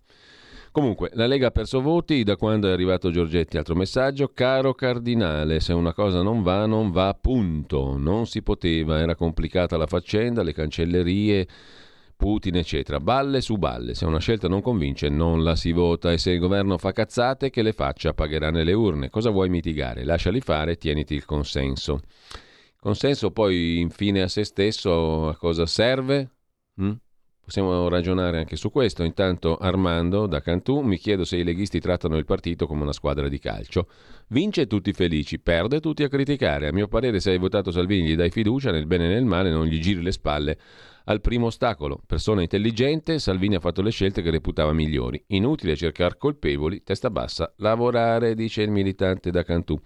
A: Comunque, la Lega ha perso voti da quando è arrivato Giorgetti. Altro messaggio, caro Cardinale, se una cosa non va, non va, punto. Non si poteva, era complicata la faccenda, le cancellerie Putin, eccetera. Balle su balle. Se una scelta non convince, non la si vota. E se il governo fa cazzate, che le faccia, pagherà nelle urne. Cosa vuoi mitigare? Lasciali fare, tieniti il consenso. Consenso poi, infine, a se stesso, a cosa serve? Mm? Possiamo ragionare anche su questo. Intanto Armando da Cantù mi chiedo se i leghisti trattano il partito come una squadra di calcio. Vince tutti felici, perde tutti a criticare. A mio parere se hai votato Salvini gli dai fiducia, nel bene e nel male non gli giri le spalle al primo ostacolo. Persona intelligente, Salvini ha fatto le scelte che reputava migliori. Inutile cercare colpevoli, testa bassa, lavorare, dice il militante da Cantù.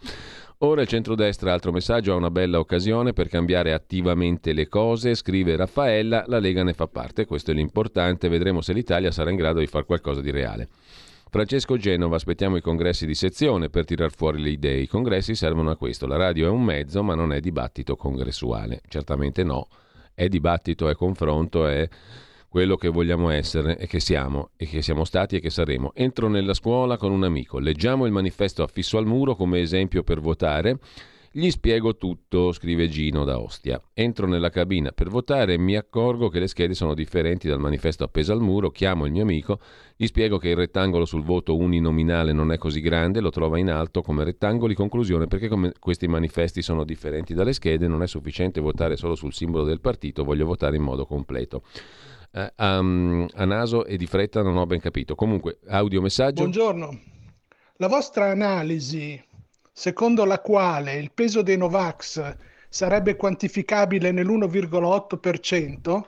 A: Ora il centrodestra, altro messaggio, ha una bella occasione per cambiare attivamente le cose, scrive Raffaella, la Lega ne fa parte, questo è l'importante, vedremo se l'Italia sarà in grado di fare qualcosa di reale. Francesco Genova, aspettiamo i congressi di sezione per tirar fuori le idee. I congressi servono a questo. La radio è un mezzo, ma non è dibattito congressuale. Certamente no è dibattito, è confronto, è quello che vogliamo essere e che siamo e che siamo stati e che saremo. Entro nella scuola con un amico, leggiamo il manifesto affisso al muro come esempio per votare gli spiego tutto, scrive Gino da Ostia. Entro nella cabina per votare e mi accorgo che le schede sono differenti dal manifesto appeso al muro, chiamo il mio amico, gli spiego che il rettangolo sul voto uninominale non è così grande, lo trova in alto come rettangoli, conclusione perché come questi manifesti sono differenti dalle schede non è sufficiente votare solo sul simbolo del partito, voglio votare in modo completo. Uh, um, a naso e di fretta non ho ben capito. Comunque, audio messaggio.
N: Buongiorno. La vostra analisi secondo la quale il peso dei Novax sarebbe quantificabile nell'1,8%,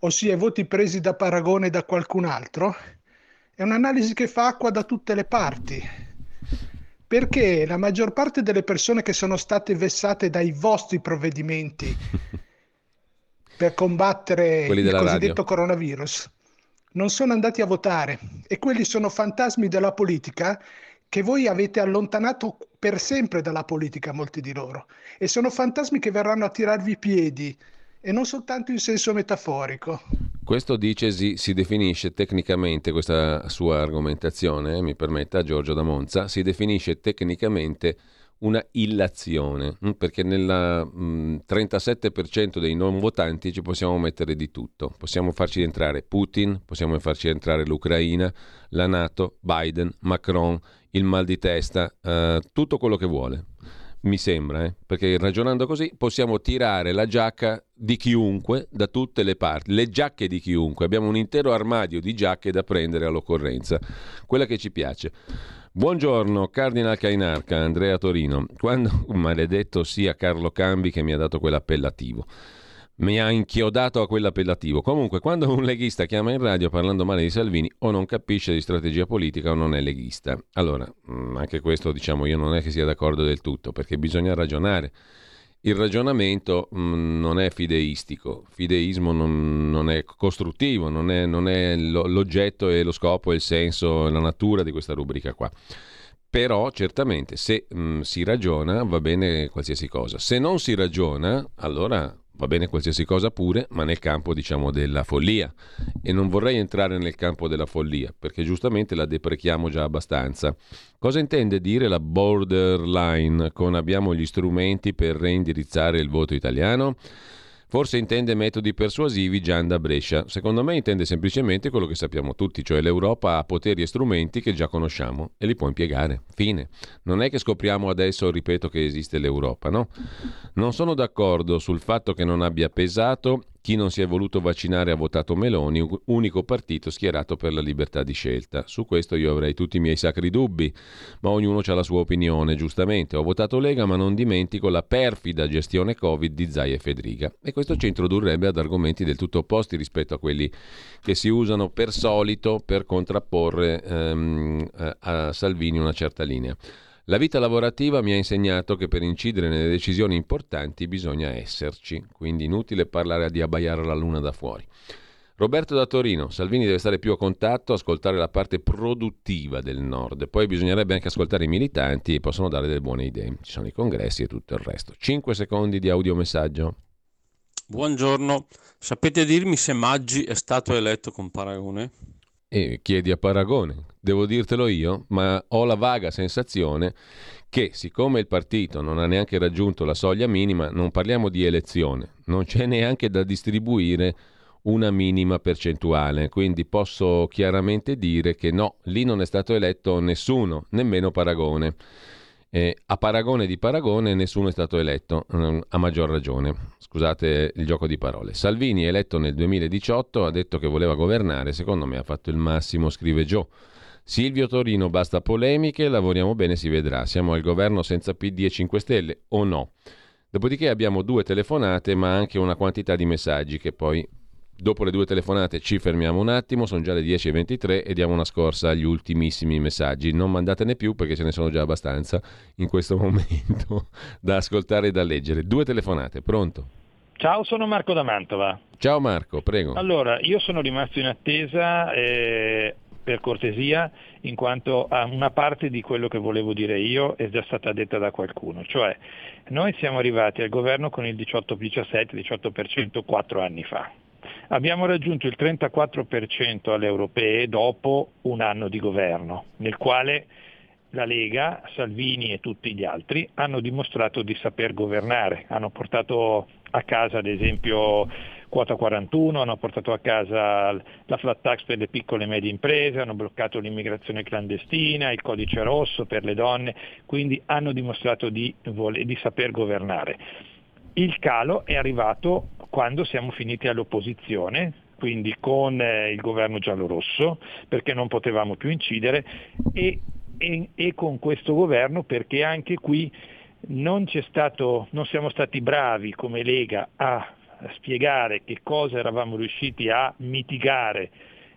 N: ossia i voti presi da paragone da qualcun altro, è un'analisi che fa acqua da tutte le parti. Perché la maggior parte delle persone che sono state vessate dai vostri provvedimenti per combattere il cosiddetto radio. coronavirus non sono andati a votare e quelli sono fantasmi della politica che voi avete allontanato per sempre dalla politica, molti di loro, e sono fantasmi che verranno a tirarvi i piedi e non soltanto in senso metaforico.
A: Questo dice si, si definisce tecnicamente, questa sua argomentazione, mi permetta Giorgio da Monza, si definisce tecnicamente una illazione, mm, perché nel 37% dei non votanti ci possiamo mettere di tutto. Possiamo farci entrare Putin, possiamo farci entrare l'Ucraina, la Nato, Biden, Macron, il mal di testa, eh, tutto quello che vuole. Mi sembra, eh? perché ragionando così possiamo tirare la giacca di chiunque da tutte le parti, le giacche di chiunque. Abbiamo un intero armadio di giacche da prendere all'occorrenza, quella che ci piace. Buongiorno, Cardinal Cainarca, Andrea Torino. Quando, maledetto sia Carlo Cambi che mi ha dato quell'appellativo. Mi ha inchiodato a quell'appellativo. Comunque, quando un leghista chiama in radio parlando male di Salvini, o non capisce di strategia politica o non è leghista. Allora, mm, anche questo, diciamo, io non è che sia d'accordo del tutto, perché bisogna ragionare il ragionamento mh, mm, non è fideistico, fideismo non, non è costruttivo, non è, non è lo, l'oggetto e lo scopo e il senso e la natura di questa rubrica qua. Però certamente se mh, mm, si ragiona va bene qualsiasi cosa, se non si ragiona allora va bene qualsiasi cosa pure, ma nel campo diciamo della follia. E non vorrei entrare nel campo della follia, perché giustamente la deprechiamo già abbastanza. Cosa intende dire la borderline con abbiamo gli strumenti per reindirizzare il voto italiano? Forse intende metodi persuasivi Gian da Brescia. Secondo me intende semplicemente quello che sappiamo tutti, cioè l'Europa ha poteri e strumenti che già conosciamo e li può impiegare. Fine. Non è che scopriamo adesso, ripeto, che esiste l'Europa, no? Non sono d'accordo sul fatto che non abbia pesato chi non si è voluto vaccinare ha votato Meloni, unico partito schierato per la libertà di scelta. Su questo io avrei tutti i miei sacri dubbi, ma ognuno ha la sua opinione, giustamente. Ho votato Lega, ma non dimentico la perfida gestione Covid di Zai e Fedriga. E questo ci introdurrebbe ad argomenti del tutto opposti rispetto a quelli che si usano per solito per contrapporre ehm, a Salvini una certa linea. La vita lavorativa mi ha insegnato che per incidere nelle decisioni importanti bisogna esserci, quindi inutile parlare di abbaiare la luna da fuori. Roberto da Torino, Salvini deve stare più a contatto, ascoltare la parte produttiva del nord, poi bisognerebbe anche ascoltare i militanti e possono dare delle buone idee. Ci sono i congressi e tutto il resto. 5 secondi di audiomessaggio.
O: Buongiorno, sapete dirmi se Maggi è stato eletto con Paragone?
A: E chiedi a Paragone. Devo dirtelo io, ma ho la vaga sensazione che siccome il partito non ha neanche raggiunto la soglia minima, non parliamo di elezione, non c'è neanche da distribuire una minima percentuale, quindi posso chiaramente dire che no, lì non è stato eletto nessuno, nemmeno Paragone. Eh, a paragone di paragone nessuno è stato eletto, mm, a maggior ragione. Scusate il gioco di parole. Salvini, eletto nel 2018, ha detto che voleva governare, secondo me ha fatto il massimo, scrive Joe. Silvio Torino, basta polemiche, lavoriamo bene, si vedrà. Siamo al governo senza PD e 5 Stelle o no? Dopodiché abbiamo due telefonate, ma anche una quantità di messaggi che poi dopo le due telefonate ci fermiamo un attimo, sono già le 10.23 e diamo una scorsa agli ultimissimi messaggi. Non mandatene più perché ce ne sono già abbastanza in questo momento da ascoltare e da leggere. Due telefonate, pronto?
P: Ciao, sono Marco da Mantova.
A: Ciao Marco, prego.
P: Allora, io sono rimasto in attesa, eh, per cortesia, in quanto una parte di quello che volevo dire io è già stata detta da qualcuno, cioè noi siamo arrivati al governo con il 18-17-18% quattro anni fa. Abbiamo raggiunto il 34% alle europee dopo un anno di governo, nel quale la Lega, Salvini e tutti gli altri hanno dimostrato di saper governare, hanno portato a casa ad esempio quota 41, hanno portato a casa la flat tax per le piccole e medie imprese, hanno bloccato l'immigrazione clandestina, il codice rosso per le donne, quindi hanno dimostrato di, di saper governare. Il calo è arrivato quando siamo finiti all'opposizione, quindi con eh, il governo giallo-rosso, perché non potevamo più incidere e e, e con questo governo perché anche qui non, stato, non siamo stati bravi come Lega a spiegare che cosa eravamo riusciti a mitigare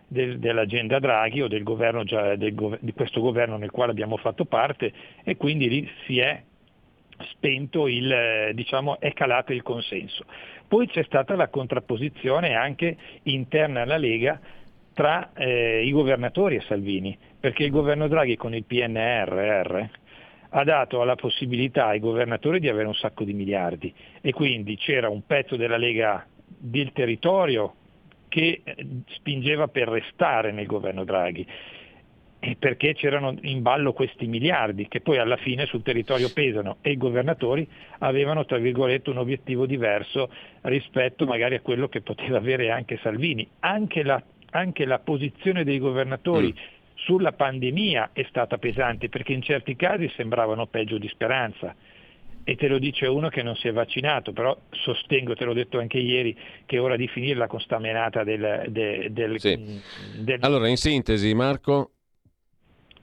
P: del, dell'agenda Draghi o del governo di questo governo nel quale abbiamo fatto parte e quindi lì si è spento il, diciamo, è calato il consenso. Poi c'è stata la contrapposizione anche interna alla Lega tra eh, i governatori e Salvini, perché il governo Draghi con il PNRR ha dato la possibilità ai governatori di avere un sacco di miliardi e quindi c'era un pezzo della Lega del territorio che eh, spingeva per restare nel governo Draghi perché c'erano in ballo questi miliardi che poi alla fine sul territorio pesano e i governatori avevano tra virgolette un obiettivo diverso rispetto magari a quello che poteva avere anche Salvini. Anche la anche la posizione dei governatori mm. sulla pandemia è stata pesante perché in certi casi sembravano peggio di speranza. E te lo dice uno che non si è vaccinato, però sostengo, te l'ho detto anche ieri, che è ora di finirla con sta menata del... del, del,
A: sì. del... Allora, in sintesi, Marco?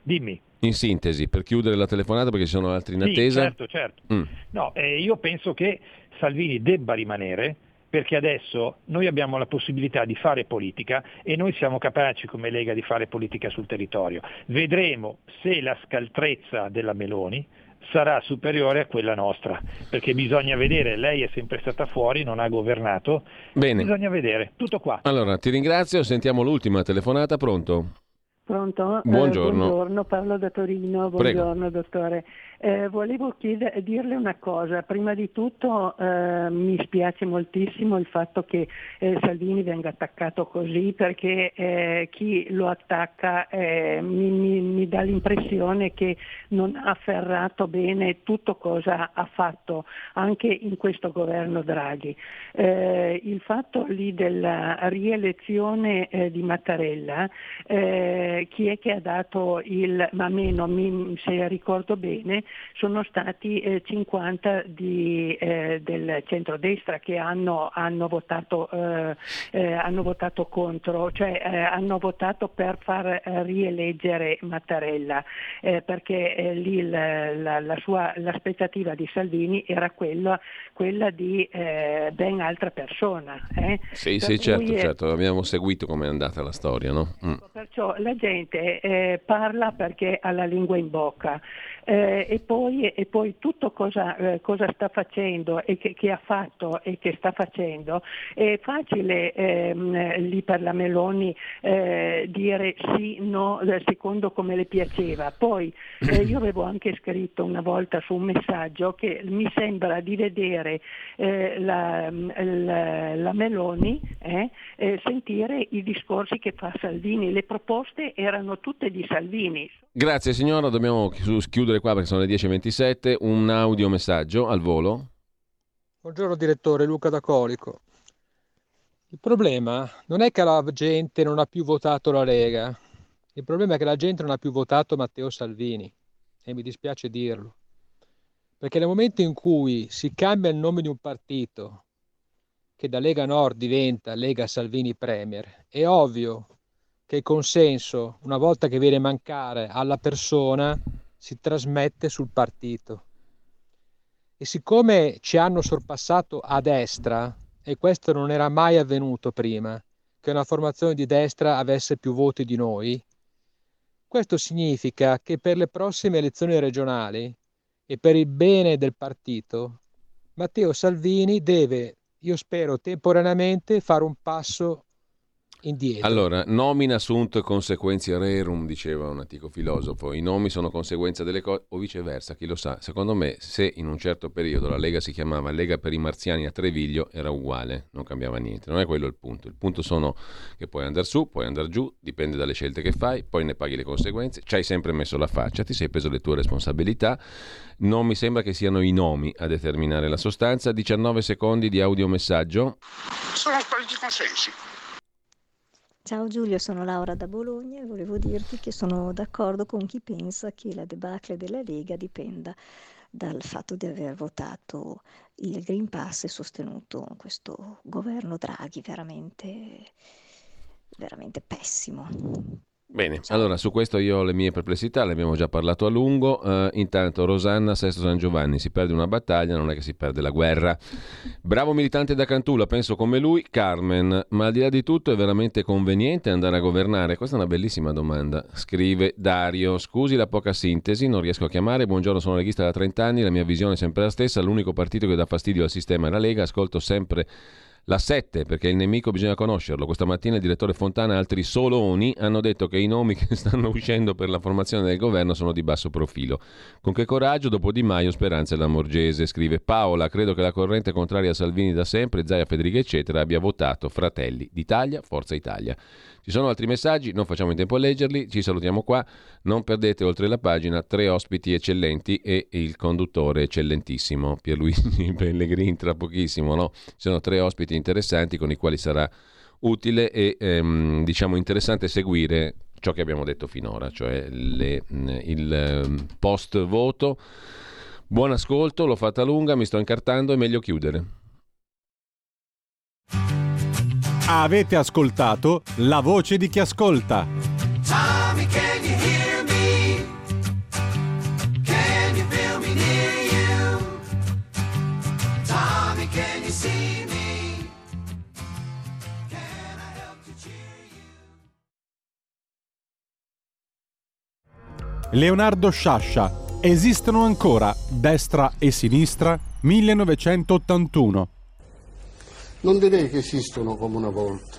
P: Dimmi.
A: In sintesi, per chiudere la telefonata perché ci sono altri in attesa.
P: Sì, certo, certo. Mm. No, eh, io penso che Salvini debba rimanere, perché adesso noi abbiamo la possibilità di fare politica e noi siamo capaci come Lega di fare politica sul territorio. Vedremo se la scaltrezza della Meloni sarà superiore a quella nostra, perché bisogna vedere, lei è sempre stata fuori, non ha governato,
A: Bene.
P: bisogna vedere, tutto qua.
A: Allora, ti ringrazio, sentiamo l'ultima telefonata, pronto?
Q: Pronto?
A: Buongiorno.
Q: Eh, buongiorno, Paolo da Torino, buongiorno Prego. dottore. Eh, volevo chiedere, dirle una cosa, prima di tutto eh, mi spiace moltissimo il fatto che eh, Salvini venga attaccato così perché eh, chi lo attacca eh, mi, mi, mi, dà l'impressione che non ha afferrato bene tutto cosa ha fatto anche in questo governo Draghi. Eh, il fatto lì della rielezione di Mattarella, chi è che ha dato il, ma meno se ricordo bene, sono stati eh, 50 di, eh, del centrodestra che hanno, hanno, votato, eh, eh hanno, votato, contro, cioè eh, hanno votato per far rieleggere Mattarella, perché lì la, la, la sua, l'aspettativa di Salvini era quella, quella di ben altra persona.
A: Sì, sì, certo, certo, abbiamo seguito come è andata la storia. No?
Q: Mm. Perciò la gente parla perché ha la lingua in bocca eh, e, poi, e, poi, tutto cosa, eh, cosa sta facendo e che, che, ha fatto e che sta facendo è facile ehm, lì per la Meloni eh, dire sì, no, eh, secondo come le piaceva. Poi eh, io avevo anche scritto una volta su un messaggio che mi sembra di vedere eh, la, la, la, Meloni sentire i discorsi che fa Salvini, le proposte erano tutte di Salvini.
A: Grazie signora, dobbiamo chiudere qua perché sono le 10.27. Un audio messaggio al volo.
R: Buongiorno direttore, Luca da Colico. Il problema non è che la gente non ha più votato la Lega, il problema è che la gente non ha più votato Matteo Salvini e mi dispiace dirlo. Perché nel momento in cui si cambia il nome di un partito che da Lega Nord diventa Lega Salvini Premier, è ovvio che il consenso, una volta che viene a mancare alla persona, si trasmette sul partito. E siccome ci hanno sorpassato a destra, e questo non era mai avvenuto prima, che una formazione di destra avesse più voti di noi, questo significa che per le prossime elezioni regionali e per il bene del partito, Matteo Salvini deve, io spero temporaneamente, fare un passo indietro.
A: Allora, nomina sunt consequentia rerum, diceva un antico filosofo. I nomi sono conseguenza delle cose, o viceversa, chi lo sa. Secondo me, se in un certo periodo la Lega si chiamava Lega per i Marziani a Treviglio, era uguale, non cambiava niente. Non è quello il punto. Il punto sono che puoi andare su, puoi andare giù, dipende dalle scelte che fai, poi ne paghi le conseguenze. Ci hai sempre messo la faccia, ti sei preso le tue responsabilità. Non mi sembra che siano i nomi a determinare la sostanza. 19 secondi di audiomessaggio.
S: Sono spariti consensi.
T: Ciao Giulio, sono Laura da Bologna e volevo dirti che sono d'accordo con chi pensa che la debacle della Lega dipenda dal fatto di aver votato il Green Pass e sostenuto questo governo Draghi veramente, veramente pessimo.
A: Bene, allora su questo io ho le mie perplessità, ne abbiamo già parlato a lungo. Uh, intanto Rosanna, Sesto San Giovanni, si perde una battaglia, non è che si perde la guerra. Bravo militante da Cantulla, penso come lui, Carmen, ma al di là di tutto è veramente conveniente andare a governare? Questa è una bellissima domanda, scrive Dario. Scusi la poca sintesi, non riesco a chiamare, buongiorno, sono leghista da 30 anni, la mia visione è sempre la stessa, l'unico partito che dà fastidio al sistema è la Lega, ascolto sempre la 7, perché il nemico bisogna conoscerlo. Questa mattina il direttore Fontana e altri soloni hanno detto che i nomi che stanno uscendo per la formazione del governo sono di basso profilo. Con che coraggio, dopo Di Maio, Speranza e Lamorgese, scrive Paola. Credo che la corrente contraria a Salvini da sempre, Zaia Federica, eccetera, abbia votato Fratelli d'Italia, Forza Italia. Ci sono altri messaggi, non facciamo in tempo a leggerli, ci salutiamo qua. Non perdete oltre la pagina tre ospiti eccellenti e il conduttore eccellentissimo Pierluigi Pellegrini tra pochissimo. No? Ci sono tre ospiti interessanti con i quali sarà utile e ehm, diciamo interessante seguire ciò che abbiamo detto finora, cioè le, il ehm, post voto. Buon ascolto, l'ho fatta lunga, mi sto incartando, è meglio chiudere.
U: Avete ascoltato La voce di chi ascolta. Tommy, can you hear me? Can you feel me near you? Tommy, can you see me? Can I help to cheer you? Leonardo Sciascia. Esistono ancora destra e sinistra 1981.
V: Non direi che esistono come una volta,